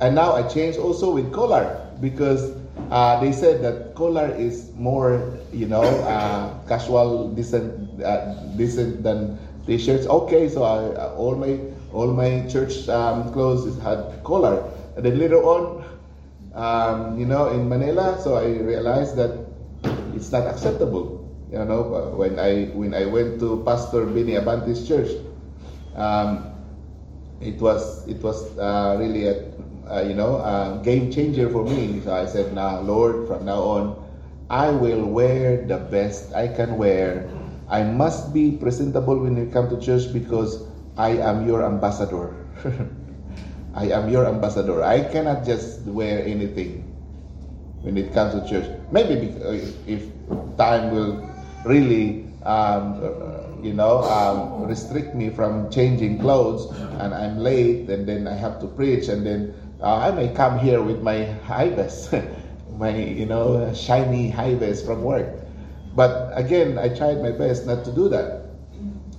And now I changed also with collar because uh, they said that collar is more, you know, uh, casual, decent, uh, decent than t-shirts. Okay, so I, uh, all my all my church um, clothes had collar. And then later on, um, you know, in Manila, so I realized that it's not acceptable you know, when I when I went to Pastor Benny Abante's church, um, it was it was uh, really a, a, you know a game changer for me. So I said, "Now, Lord, from now on, I will wear the best I can wear. I must be presentable when you come to church because I am your ambassador. I am your ambassador. I cannot just wear anything when it comes to church. Maybe if time will really, um, you know, um, restrict me from changing clothes and I'm late and then I have to preach and then uh, I may come here with my high vest, my, you know, shiny high vest from work. But again, I tried my best not to do that.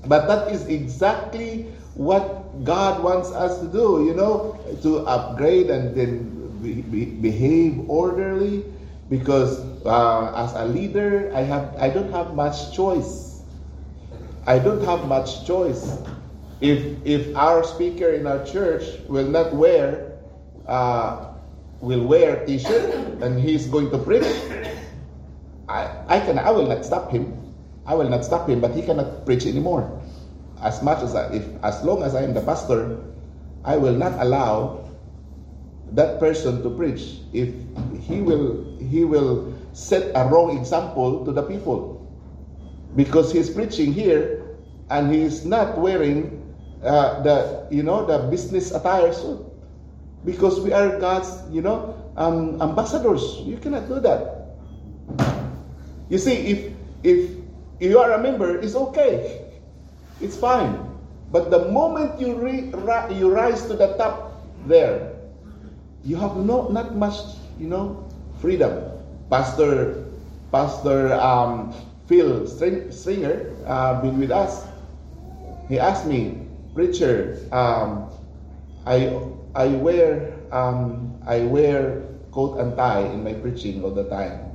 But that is exactly what God wants us to do, you know, to upgrade and then be, be, behave orderly because uh, as a leader I have I don't have much choice. I don't have much choice. If if our speaker in our church will not wear uh, will wear t-shirt and he's going to preach, I, I can I will not stop him. I will not stop him, but he cannot preach anymore. As much as I, if as long as I am the pastor, I will not allow that person to preach if he will he will set a wrong example to the people because he's preaching here and he's not wearing uh, the you know the business attire suit because we are God's you know um, ambassadors. You cannot do that. You see, if if you are a member, it's okay, it's fine. But the moment you re, you rise to the top there, you have no not much you know freedom. Pastor Pastor um, Phil Singer uh, been with us. He asked me, preacher, um, I I wear um, I wear coat and tie in my preaching all the time.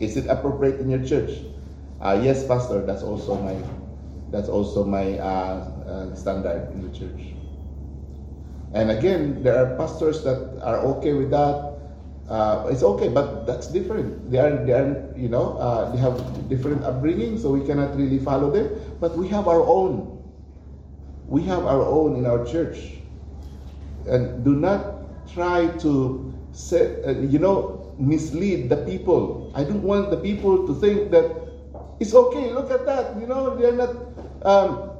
Is it appropriate in your church? Uh, yes, pastor. That's also my that's also my uh, uh, standard in the church. And again, there are pastors that are okay with that. Uh, it's okay, but that's different. They are, they are you know, uh, they have different upbringing, so we cannot really follow them. But we have our own. We have our own in our church, and do not try to say, uh, you know, mislead the people. I don't want the people to think that it's okay. Look at that. You know, they're not. Um,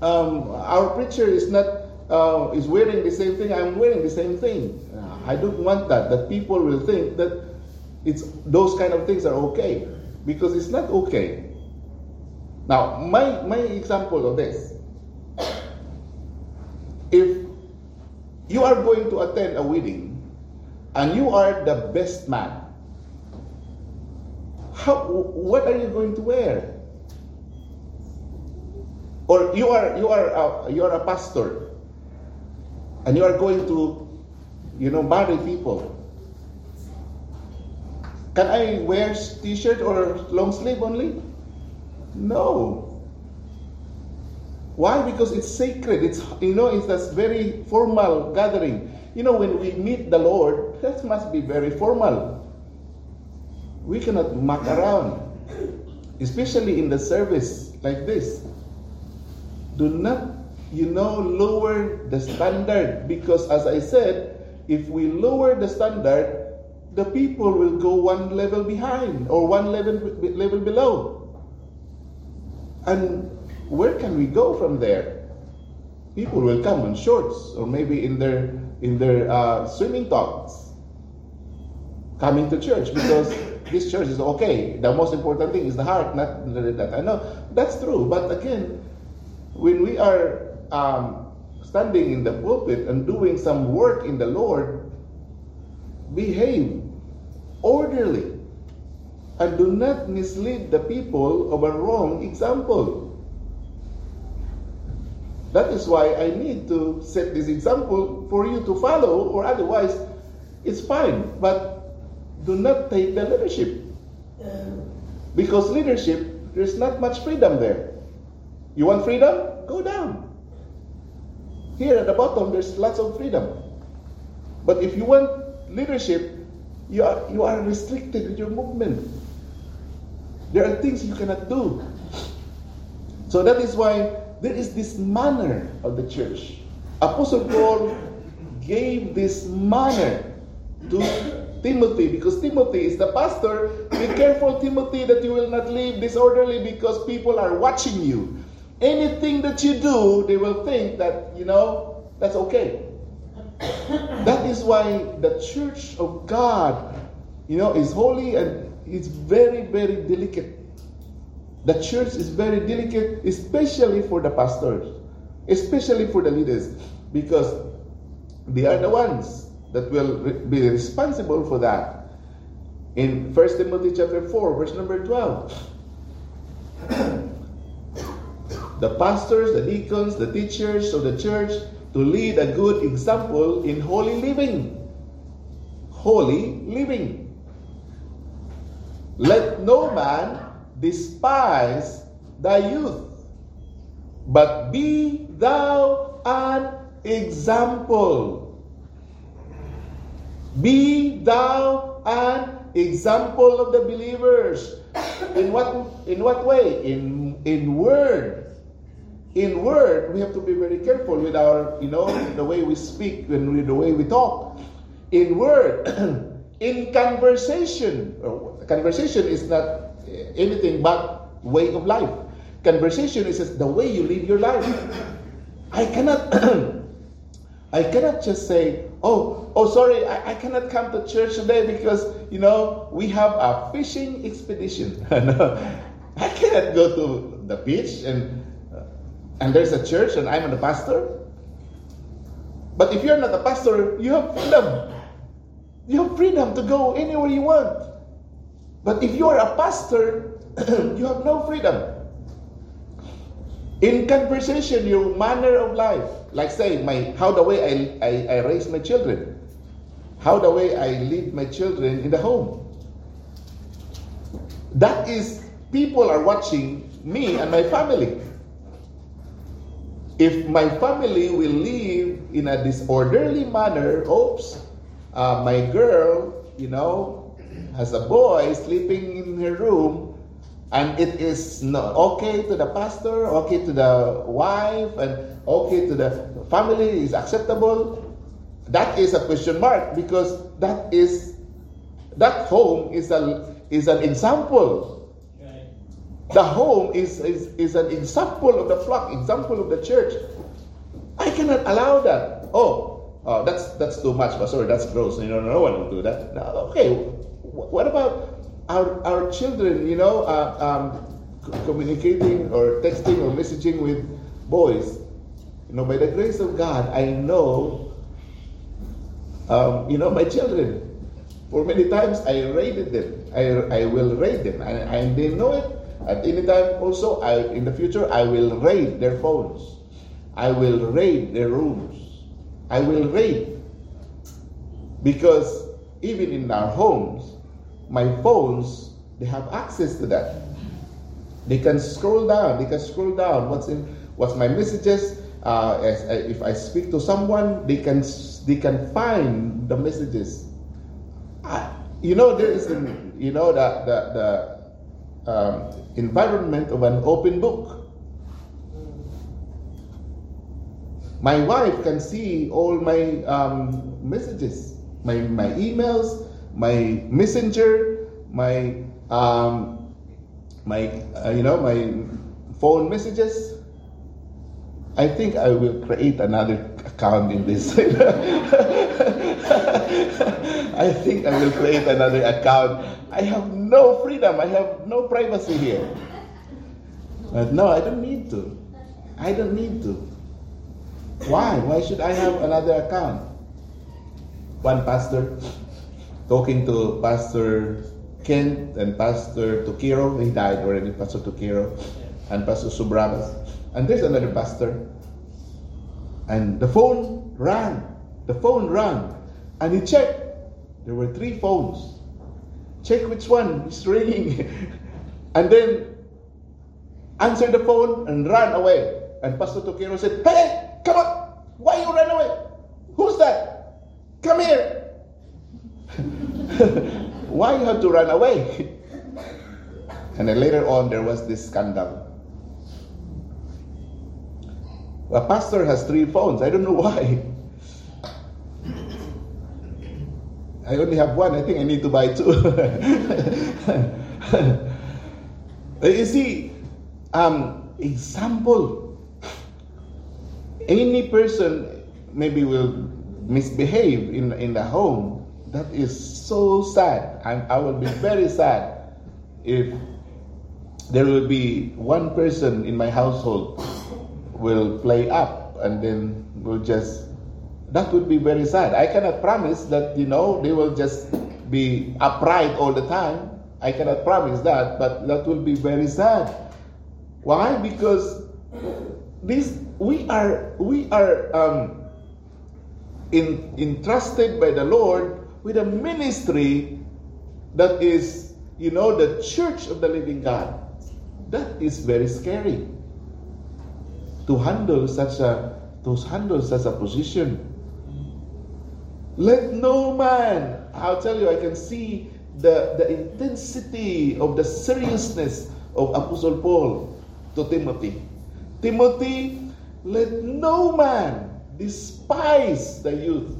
um, our preacher is not uh, is wearing the same thing, I'm wearing the same thing. Uh, I don't want that. That people will think that it's those kind of things are okay because it's not okay. Now, my my example of this: if you are going to attend a wedding and you are the best man, how what are you going to wear? Or you are you are a, you are a pastor and you are going to, you know, marry people. Can I wear t-shirt or long sleeve only? No. Why? Because it's sacred. It's you know, it's a very formal gathering. You know, when we meet the Lord, that must be very formal. We cannot muck around, especially in the service like this. Do not you know, lower the standard. Because as I said, if we lower the standard, the people will go one level behind or one level, level below. And where can we go from there? People will come in shorts or maybe in their in their uh, swimming tops coming to church because this church is okay. The most important thing is the heart, not that. I know that's true, but again, when we are um, standing in the pulpit and doing some work in the Lord, behave orderly and do not mislead the people of a wrong example. That is why I need to set this example for you to follow, or otherwise, it's fine. But do not take the leadership. Because leadership, there's not much freedom there. You want freedom? Go down. Here at the bottom, there's lots of freedom. But if you want leadership, you are, you are restricted with your movement. There are things you cannot do. So that is why there is this manner of the church. Apostle Paul gave this manner to Timothy because Timothy is the pastor. Be careful, Timothy, that you will not live disorderly because people are watching you anything that you do, they will think that, you know, that's okay. that is why the church of God, you know, is holy and it's very, very delicate. The church is very delicate, especially for the pastors, especially for the leaders, because they are the ones that will be responsible for that. In 1 Timothy chapter 4, verse number 12. The pastors, the deacons, the teachers of the church to lead a good example in holy living. Holy living. Let no man despise thy youth, but be thou an example. Be thou an example of the believers. In what in what way? In in word. In word, we have to be very careful with our, you know, the way we speak and the way we talk. In word, in conversation. Oh, conversation is not eh, anything but way of life. Conversation is just the way you live your life. I cannot I cannot just say, oh, oh, sorry, I, I cannot come to church today because, you know, we have a fishing expedition. I cannot go to the beach and, and there's a church and I'm the pastor. But if you're not a pastor, you have freedom. You have freedom to go anywhere you want. But if you are a pastor, you have no freedom. In conversation, your manner of life, like say, my how the way I, I, I raise my children, how the way I lead my children in the home. That is, people are watching me and my family. If my family will live in a disorderly manner, oops, uh, my girl, you know, has a boy sleeping in her room, and it is not okay to the pastor, okay to the wife, and okay to the family is acceptable. That is a question mark because that is that home is a is an example. The home is, is, is an example of the flock, example of the church. I cannot allow that. Oh, oh that's that's too much. But sorry, that's gross. You know, no one will do that. No, okay. What about our, our children, you know, uh, um, communicating or texting or messaging with boys, you know, by the grace of God, I know, um, you know, my children. For many times, I raided them. I, I will raid them, and, and they know it. At any time, also, I, in the future, I will raid their phones. I will raid their rooms. I will raid. Because even in our homes, my phones, they have access to that. They can scroll down. They can scroll down. What's in? What's my messages? Uh, as, uh, if I speak to someone, they can they can find the messages. I, you know, there is an, you know the the, the um, environment of an open book. My wife can see all my um, messages, my my emails, my messenger, my um, my uh, you know my phone messages. I think I will create another account in this. I think I will create another account. I have no freedom. I have no privacy here. But no, I don't need to. I don't need to. Why? Why should I have another account? One pastor talking to Pastor Kent and Pastor Tukiro. He died already, Pastor Tukiro, and Pastor Subragas. And there's another pastor. And the phone rang. The phone rang. And he checked. There were three phones. Check which one is ringing. and then answered the phone and ran away. And Pastor Tukiro said, Hey, come on. Why you ran away? Who's that? Come here. Why you have to run away? and then later on, there was this scandal. A pastor has three phones. I don't know why. I only have one. I think I need to buy two. you see, um, example. Any person maybe will misbehave in, in the home that is so sad. And I will be very sad if there will be one person in my household will play up and then we'll just that would be very sad. I cannot promise that you know they will just be upright all the time. I cannot promise that, but that will be very sad. Why? Because this we are we are um, in, entrusted by the Lord with a ministry that is, you know, the church of the living God. That is very scary to handle such a to handle such a position. Let no man, I'll tell you, I can see the, the intensity of the seriousness of Apostle Paul to Timothy. Timothy, let no man despise the youth.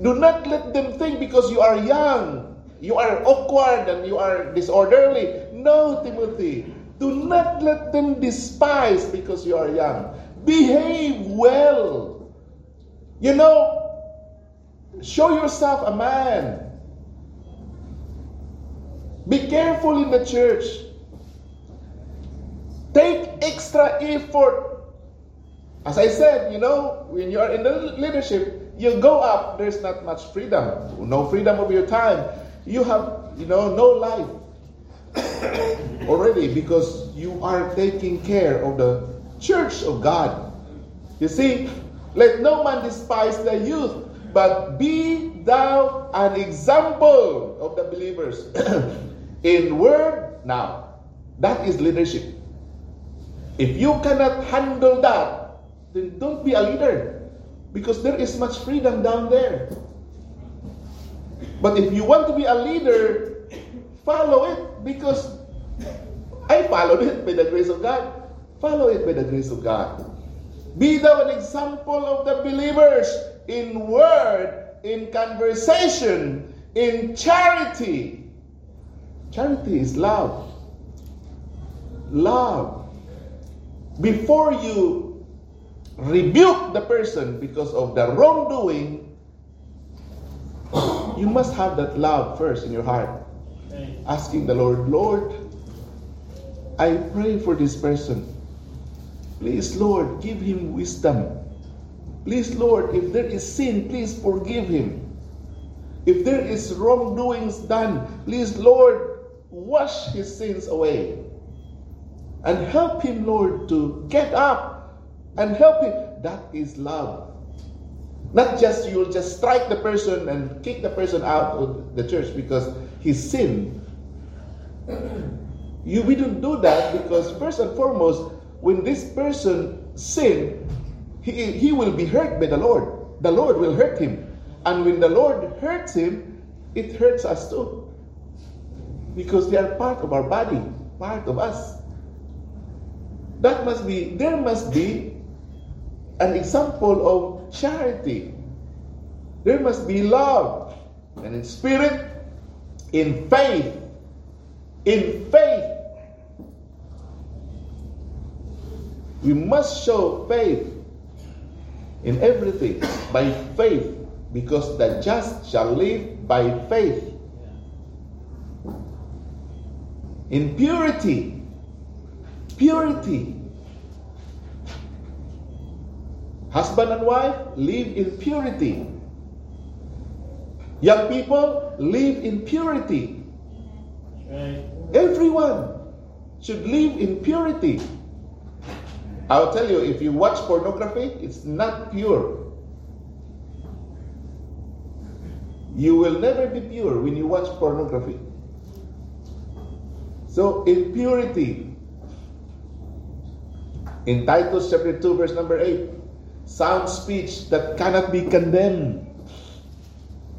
Do not let them think because you are young, you are awkward, and you are disorderly. No, Timothy. Do not let them despise because you are young. Behave well. You know, show yourself a man. Be careful in the church. Take extra effort. As I said, you know, when you are in the leadership, you go up, there's not much freedom. No freedom of your time. You have, you know, no life already because you are taking care of the church of God. You see, let no man despise the youth, but be thou an example of the believers in word. Now, that is leadership. If you cannot handle that, then don't be a leader because there is much freedom down there. But if you want to be a leader, follow it because I followed it by the grace of God. Follow it by the grace of God. Be thou an example of the believers in word, in conversation, in charity. Charity is love. Love before you rebuke the person because of the wrongdoing, you must have that love first in your heart. Asking the Lord, Lord, I pray for this person. Please, Lord, give him wisdom. Please, Lord, if there is sin, please forgive him. If there is wrongdoings done, please, Lord, wash his sins away. And help him, Lord, to get up and help him. That is love. Not just you'll just strike the person and kick the person out of the church because he sin. You, we don't do that because first and foremost, when this person sin, he, he will be hurt by the Lord. The Lord will hurt him. And when the Lord hurts him, it hurts us too. Because they are part of our body, part of us that must be, there must be an example of charity. There must be love and in spirit, in faith. In faith. We must show faith in everything by faith because the just shall live by faith. In purity, Purity. Husband and wife live in purity. Young people live in purity. Everyone should live in purity. I'll tell you, if you watch pornography, it's not pure. You will never be pure when you watch pornography. So, in purity, in Titus chapter 2, verse number 8, sound speech that cannot be condemned,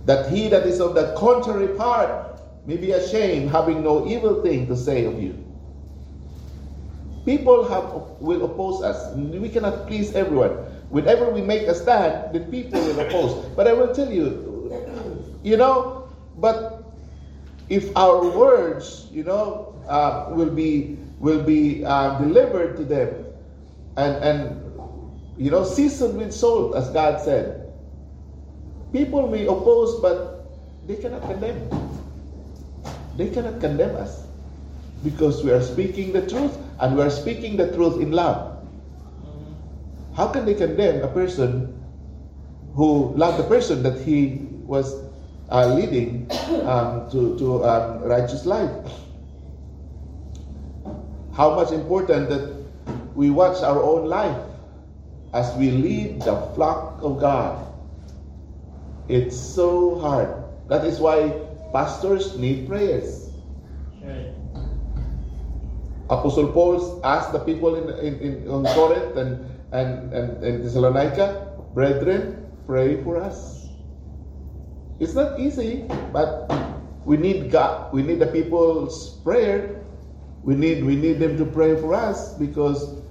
that he that is of the contrary part may be ashamed, having no evil thing to say of you. People have will oppose us. We cannot please everyone. Whenever we make a stand, the people will oppose. But I will tell you, you know, but if our words, you know, uh, will be will be uh, delivered to them and and you know seasoned with salt as god said people may oppose but they cannot condemn they cannot condemn us because we are speaking the truth and we are speaking the truth in love how can they condemn a person who loved the person that he was uh, leading um, to, to um, righteous life. How much important that we watch our own life as we lead the flock of God. It's so hard. That is why pastors need prayers. Okay. Apostle Paul asked the people in, in, in on Corinth and, and, and, and Thessalonica, brethren, pray for us. It's not easy, but we need God. We need the people's prayer. We need we need them to pray for us because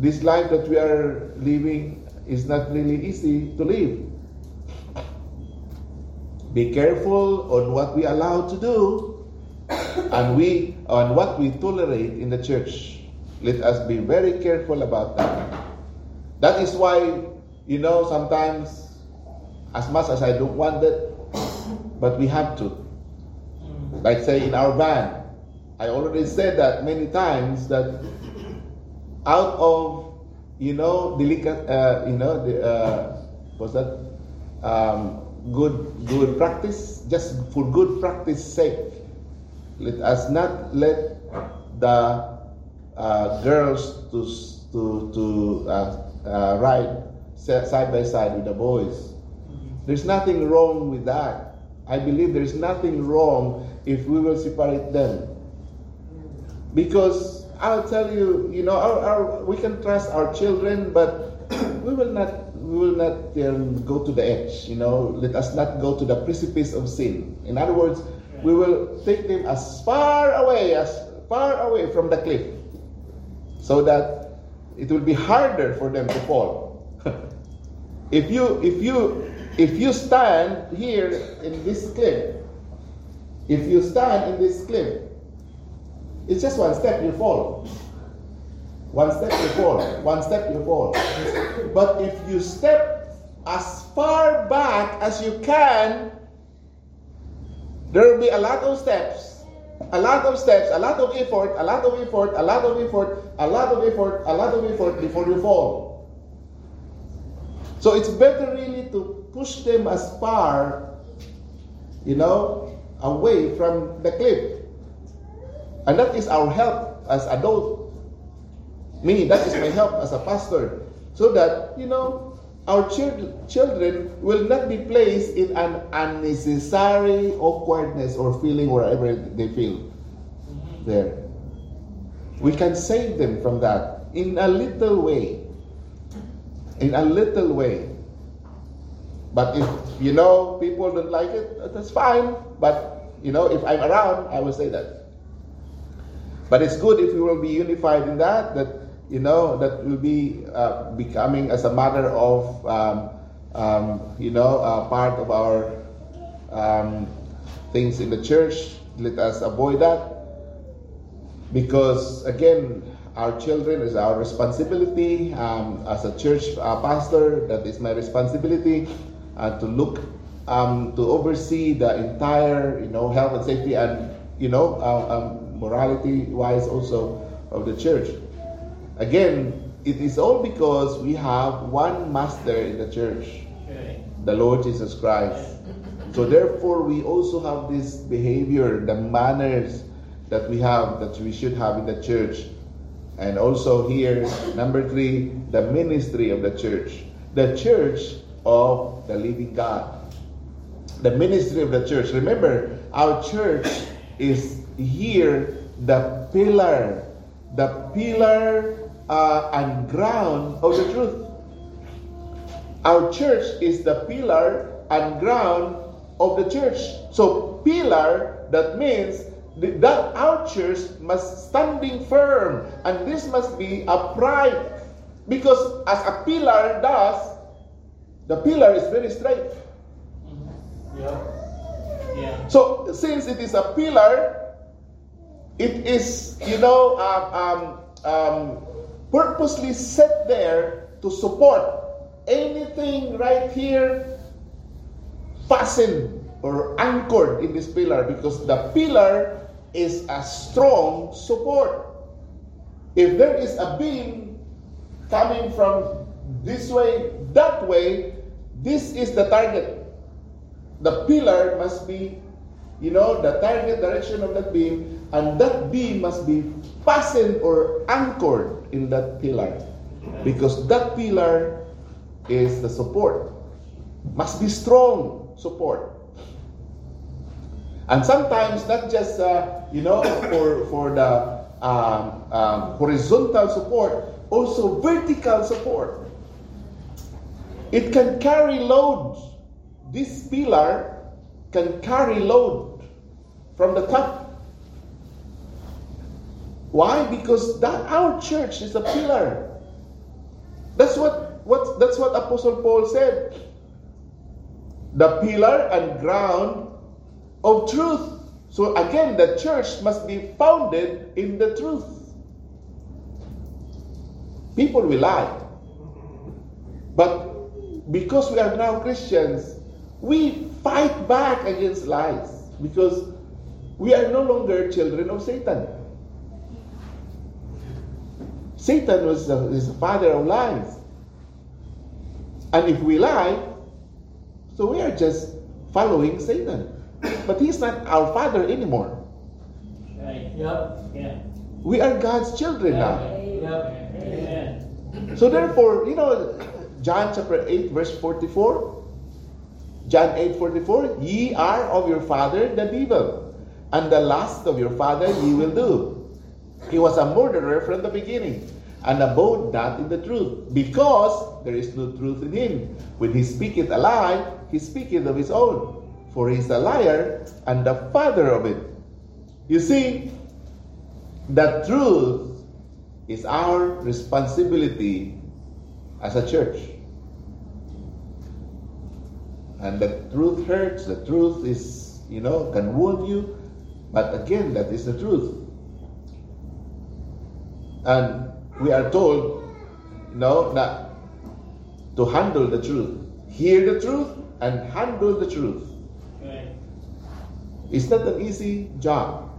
this life that we are living is not really easy to live. Be careful on what we allow to do and we on what we tolerate in the church. Let us be very careful about that. That is why, you know, sometimes as much as I don't want it, but we have to. Like say in our band, I already said that many times that out of you know delicate uh, you know the uh, what's that um, good good practice just for good practice sake. Let us not let the uh, girls to to to uh, uh, ride side by side with the boys. There's nothing wrong with that. I believe there's nothing wrong if we will separate them. Because I'll tell you, you know, our, our, we can trust our children, but we will not we will not um, go to the edge. You know, let us not go to the precipice of sin. In other words, we will take them as far away as far away from the cliff, so that it will be harder for them to fall. if you if you if you stand here in this cliff, if you stand in this cliff, it's just one step, you fall. One step, you fall. One step, you fall. But if you step as far back as you can, there will be a lot of steps, a lot of steps, a lot of effort, a lot of effort, a lot of effort, a lot of effort, a lot of effort before you fall. So it's better really to push them as far, you know, away from the cliff. And that is our help as adult. Me, that is my help as a pastor. So that, you know, our children will not be placed in an unnecessary awkwardness or feeling wherever they feel there. We can save them from that in a little way. In a little way. But if, you know, people don't like it, that's fine. But, you know, if I'm around, I will say that. But it's good if we will be unified in that, that, you know, that will be uh, becoming as a matter of, um, um, you know, uh, part of our um, things in the church. Let us avoid that. Because, again, our children is our responsibility. Um, as a church uh, pastor, that is my responsibility uh, to look, um, to oversee the entire, you know, health and safety and, you know, uh, um, morality wise also of the church. Again, it is all because we have one master in the church, the Lord Jesus Christ. So therefore, we also have this behavior, the manners that we have, that we should have in the church. And also here, number three, the ministry of the church. The church of the living God. The ministry of the church. Remember, our church is here the pillar, the pillar uh, and ground of the truth. Our church is the pillar and ground of the church. So pillar that means that our church must standing firm and this must be upright because as a pillar does the pillar is very straight yeah yeah so since it is a pillar it is, you know, um, um, um, purposely set there to support anything right here fastened or anchored in this pillar because the pillar is a strong support. If there is a beam coming from this way, that way, this is the target. the pillar must be, you know, the target direction of that beam, and that beam must be fastened or anchored in that pillar. Because that pillar is the support. Must be strong support. And sometimes not just, uh, you know, for, for the um, um, horizontal support, also vertical support. It can carry loads. This pillar can carry load from the top. Why? Because that our church is a pillar. That's what, what that's what Apostle Paul said. The pillar and ground of truth. So again, the church must be founded in the truth. People will lie. But because we are now Christians, we fight back against lies because we are no longer children of Satan. Satan was the, is the father of lies. And if we lie, so we are just following Satan. But he's not our father anymore. Right. Yep. Yeah. We are God's children now. Yep. Amen. So therefore, you know, John chapter 8, verse 44. John 8, 44. Ye are of your father the devil, and the lust of your father ye will do. He was a murderer from the beginning, and abode not in the truth, because there is no truth in him. When he speaketh a lie, he speaketh of his own, for he is a liar and the father of it. You see, the truth is our responsibility as a church. And the truth hurts, the truth is, you know, can wound you, but again, that is the truth. And we are told, you know, that to handle the truth, hear the truth, and handle the truth. Right. It's not an easy job.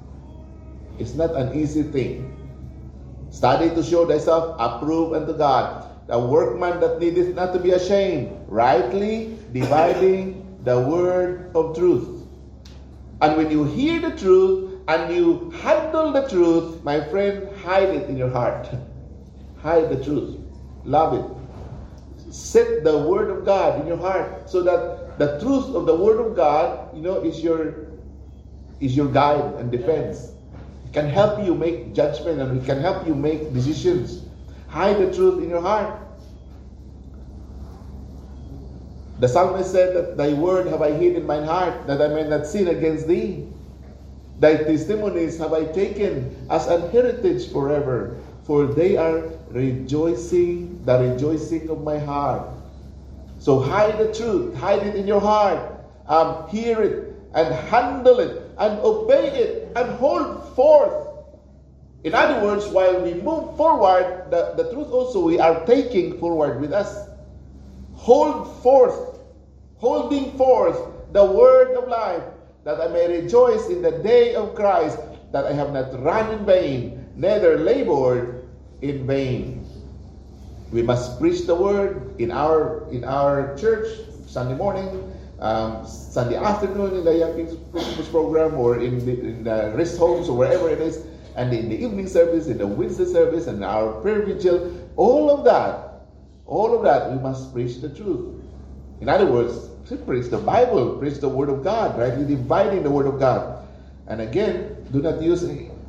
It's not an easy thing. Study to show thyself approved unto God, a workman that needeth not to be ashamed, rightly dividing the word of truth. And when you hear the truth and you handle the truth, my friend, hide it in your heart. hide the truth. Love it. Set the word of God in your heart so that the truth of the word of God, you know, is your is your guide and defense. It can help you make judgment and it can help you make decisions. Hide the truth in your heart. The psalmist said that thy word have I hid in mine heart that I may not sin against thee. Thy testimonies have I taken as an heritage forever, for they are rejoicing, the rejoicing of my heart. So hide the truth, hide it in your heart, um, hear it, and handle it, and obey it, and hold forth. In other words, while we move forward, the, the truth also we are taking forward with us. Hold forth, holding forth the word of life, that I may rejoice in the day of Christ, that I have not run in vain, neither labored in vain. We must preach the word in our in our church Sunday morning, um, Sunday afternoon in the Young Christmas program, or in the, in the rest homes or wherever it is, and in the evening service, in the Wednesday service, and our prayer vigil. All of that, all of that, we must preach the truth. In other words, preach the Bible, preach the Word of God, rightly dividing the Word of God. And again, do not use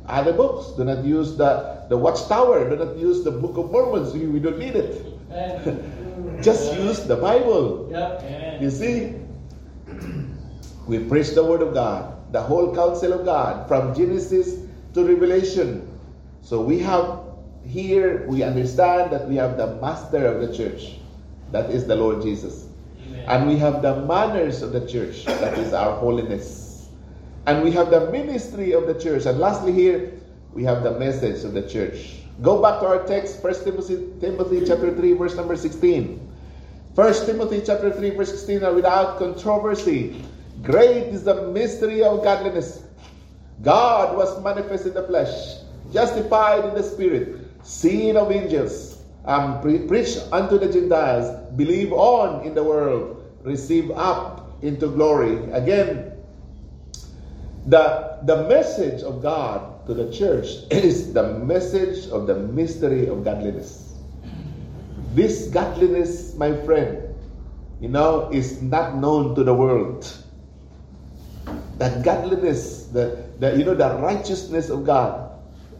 other books. Do not use the, the Watchtower. Do not use the Book of Mormon. We, we don't need it. Just use the Bible. Yep. You see, we preach the Word of God, the whole counsel of God, from Genesis to Revelation. So we have here, we understand that we have the master of the church, that is the Lord Jesus. Amen. And we have the manners of the church, that is our holiness. And we have the ministry of the church. And lastly, here, we have the message of the church. Go back to our text, 1 Timothy, Timothy chapter 3, verse number 16. 1 Timothy chapter 3, verse 16, and without controversy, great is the mystery of godliness. God was manifest in the flesh, justified in the spirit, seen of angels, and pre- preached unto the Gentiles, believe on in the world, receive up into glory. Again, the, the message of God to the church is the message of the mystery of godliness. This godliness, my friend, you know, is not known to the world. That godliness, the you know, the righteousness of God.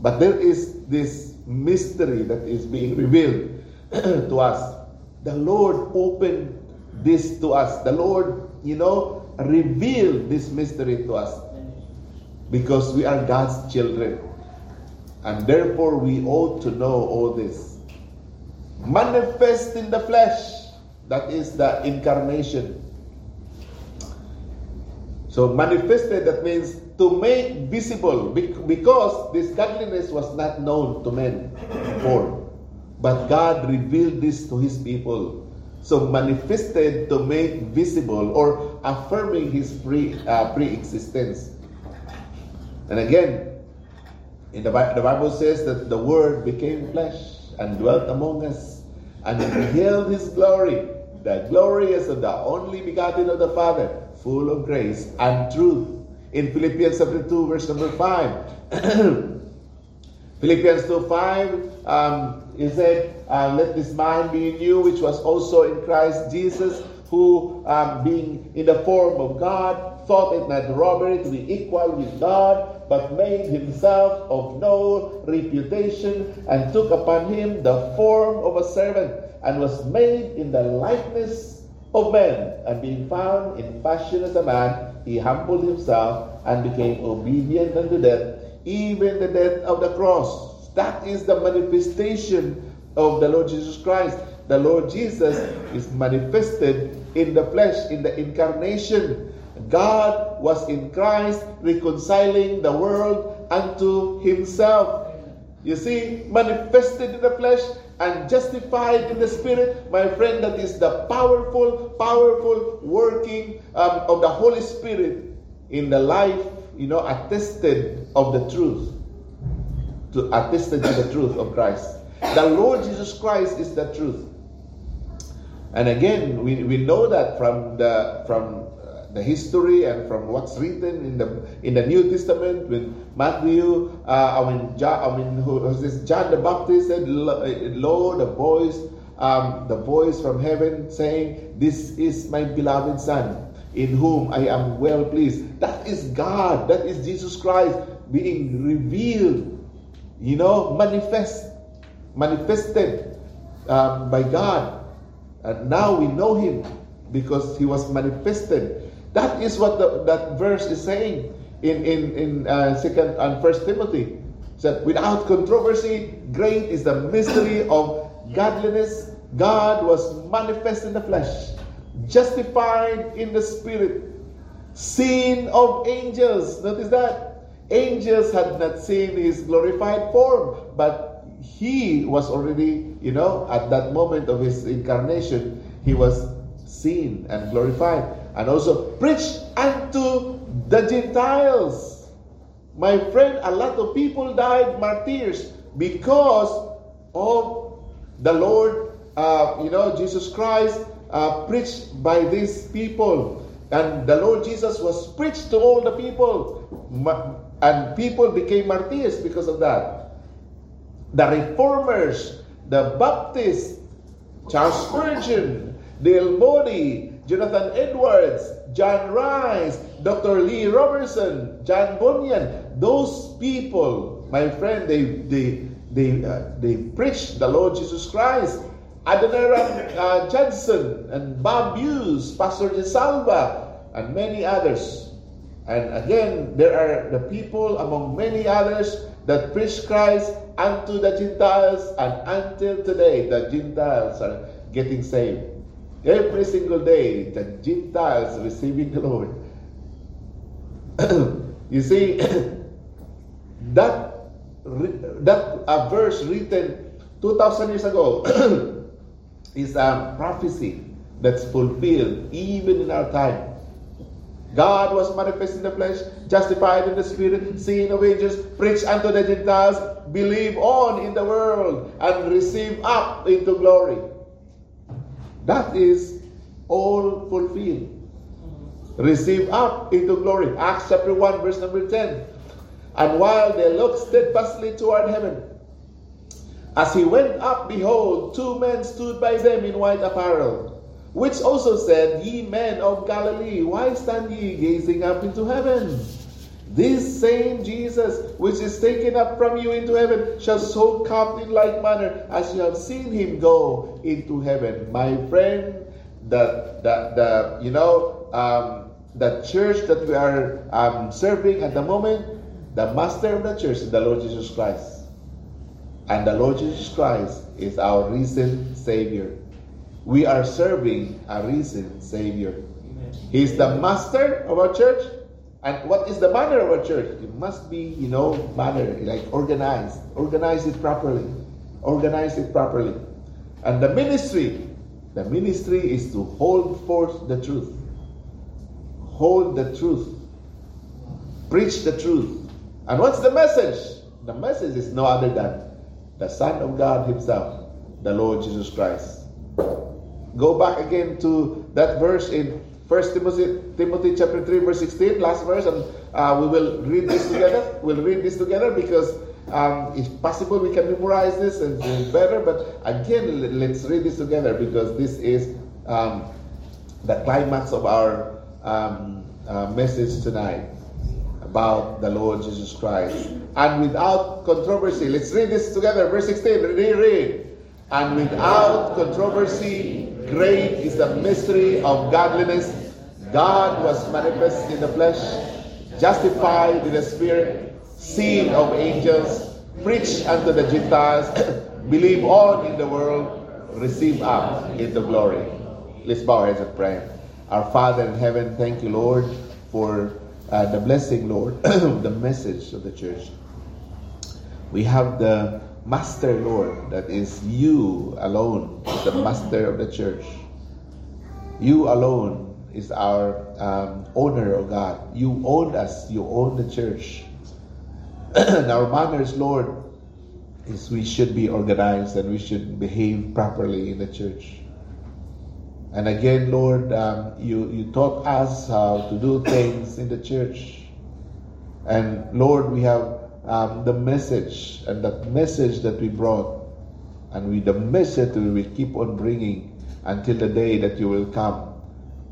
but there is this mystery that is being revealed to us. The Lord opened this to us. The Lord, you know, revealed this mystery to us because we are God's children. And therefore, we ought to know all this. Manifest in the flesh, that is the incarnation. So, manifested, that means to make visible, because this godliness was not known to men before. But God revealed this to His people. So manifested to make visible or affirming His pre, uh, pre-existence. And again, in the, the Bible says that the Word became flesh and dwelt among us, and beheld His glory, the glory as of the only begotten of the Father, full of grace and truth. In Philippians chapter 2, verse number 5. Philippians 2 5, um, he said, uh, Let this mind be in you, which was also in Christ Jesus, who, um, being in the form of God, thought it not robbery to be equal with God, but made himself of no reputation, and took upon him the form of a servant, and was made in the likeness of men. And being found in fashion as a man, he humbled himself and became obedient unto death even the death of the cross. That is the manifestation of the Lord Jesus Christ. The Lord Jesus is manifested in the flesh, in the incarnation. God was in Christ reconciling the world unto himself. You see, manifested in the flesh and justified in the spirit, my friend, that is the powerful, powerful working um, of the Holy Spirit in the life you know, attested of the truth, to attested to the truth of Christ. The Lord Jesus Christ is the truth. And again, we, we know that from the from the history and from what's written in the in the New Testament when Matthew, uh, I mean, John, I mean, who this? John the Baptist said, "Lo, the voice, um, the voice from heaven saying, This is my beloved Son." in whom I am well pleased. That is God. That is Jesus Christ being revealed, you know, manifest, manifested um, by God. And now we know Him because He was manifested. That is what the, that verse is saying in in in uh, second and First Timothy. That without controversy, great is the mystery of godliness. God was manifest in the flesh justified in the spirit, seen of angels. Notice that. Angels had not seen his glorified form, but he was already, you know, at that moment of his incarnation, he was seen and glorified. And also preached unto the Gentiles. My friend, a lot of people died martyrs because of the Lord, uh, you know, Jesus Christ uh, preached by these people. And the Lord Jesus was preached to all the people. And people became martyrs because of that. The reformers, the Baptists, Charles Spurgeon, Dale Moody, Jonathan Edwards, John Rice, Dr. Lee Roberson, John Bunyan, those people, my friend, they they they uh, they preached the Lord Jesus Christ Adoniram uh, Judson and Bob Hughes, Pastor DeSalva, and many others. And again, there are the people among many others that preach Christ unto the Gentiles, and until today, the Gentiles are getting saved. Every single day, the Gentiles receiving the Lord. you see, that that a verse written 2,000 years ago is a prophecy that's fulfilled even in our time. God was manifest in the flesh, justified in the spirit, seen of angels, preached unto the Gentiles, believe on in the world, and receive up into glory. That is all fulfilled. Receive up into glory. Acts chapter 1, verse number 10. And while they looked steadfastly toward heaven, as he went up, behold, two men stood by them in white apparel, which also said, Ye men of Galilee, why stand ye gazing up into heaven? This same Jesus, which is taken up from you into heaven, shall so come in like manner as you have seen him go into heaven. My friend, the, the, the you know, um, the church that we are um, serving at the moment, the master of the church is the Lord Jesus Christ. And the Lord Jesus Christ is our risen Savior. We are serving a risen Savior. He's the master of our church. And what is the manner of a church? It must be, you know, manner, like organized. Organize it properly. Organize it properly. And the ministry, the ministry is to hold forth the truth. Hold the truth. Preach the truth. And what's the message? The message is no other than the Son of God Himself, the Lord Jesus Christ. Go back again to that verse in First Timothy, Timothy chapter 3, verse 16, last verse, and uh, we will read this together. We'll read this together because um, if possible, we can memorize this and do better. But again, let's read this together because this is um, the climax of our um, uh, message tonight about the Lord Jesus Christ. And without controversy, let's read this together. Verse 16, read. Read. And without controversy, great is the mystery of godliness. God was manifest in the flesh, justified in the spirit, seen of angels, preached unto the Gentiles, believe on in the world, receive up in the glory. Let's bow our heads and pray. Our Father in heaven, thank you, Lord, for uh, the blessing, Lord, the message of the church. We have the Master, Lord, that is you alone, the Master of the church. You alone is our um, owner, of God. You own us, you own the church. and our manners, Lord, is we should be organized and we should behave properly in the church. And again, Lord, um, you, you taught us how to do things in the church. And Lord, we have um, the message, and that message that we brought, and with the message we will keep on bringing until the day that you will come,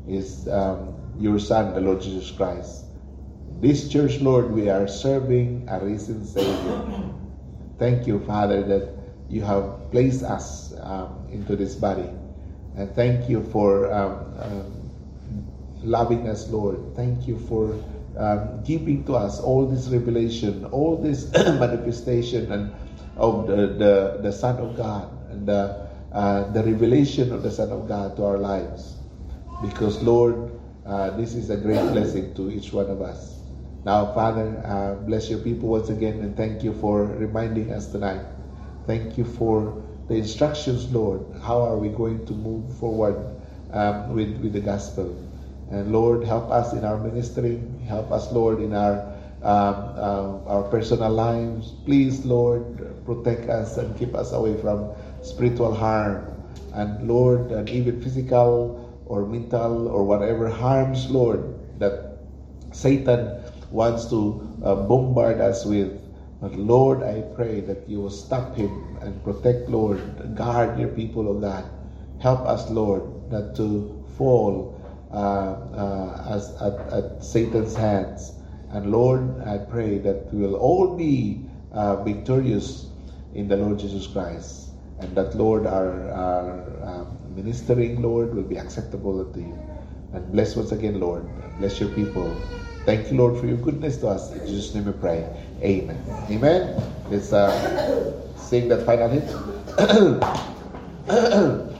is um, your Son, the Lord Jesus Christ. This church, Lord, we are serving a risen Savior. Thank you, Father, that you have placed us um, into this body. And thank you for um, um, loving us, Lord. Thank you for um, giving to us all this revelation, all this manifestation and of the, the, the Son of God and the, uh, the revelation of the Son of God to our lives. Because, Lord, uh, this is a great blessing to each one of us. Now, Father, uh, bless your people once again and thank you for reminding us tonight. Thank you for the instructions, Lord. How are we going to move forward um, with, with the gospel? And Lord, help us in our ministry. Help us, Lord, in our um, uh, our personal lives. Please, Lord, protect us and keep us away from spiritual harm. And Lord, and even physical or mental or whatever harms, Lord, that Satan wants to uh, bombard us with. But Lord, I pray that you will stop him and protect, Lord. Guard your people, of God. Help us, Lord, not to fall uh, uh, as at, at, Satan's hands. And Lord, I pray that we will all be uh, victorious in the Lord Jesus Christ, and that Lord, our, our um, ministering Lord, will be acceptable unto you. And bless once again, Lord. Bless your people. Thank you, Lord, for your goodness to us. In Jesus' name we pray. Amen. Amen. Let's uh, sing that final hit.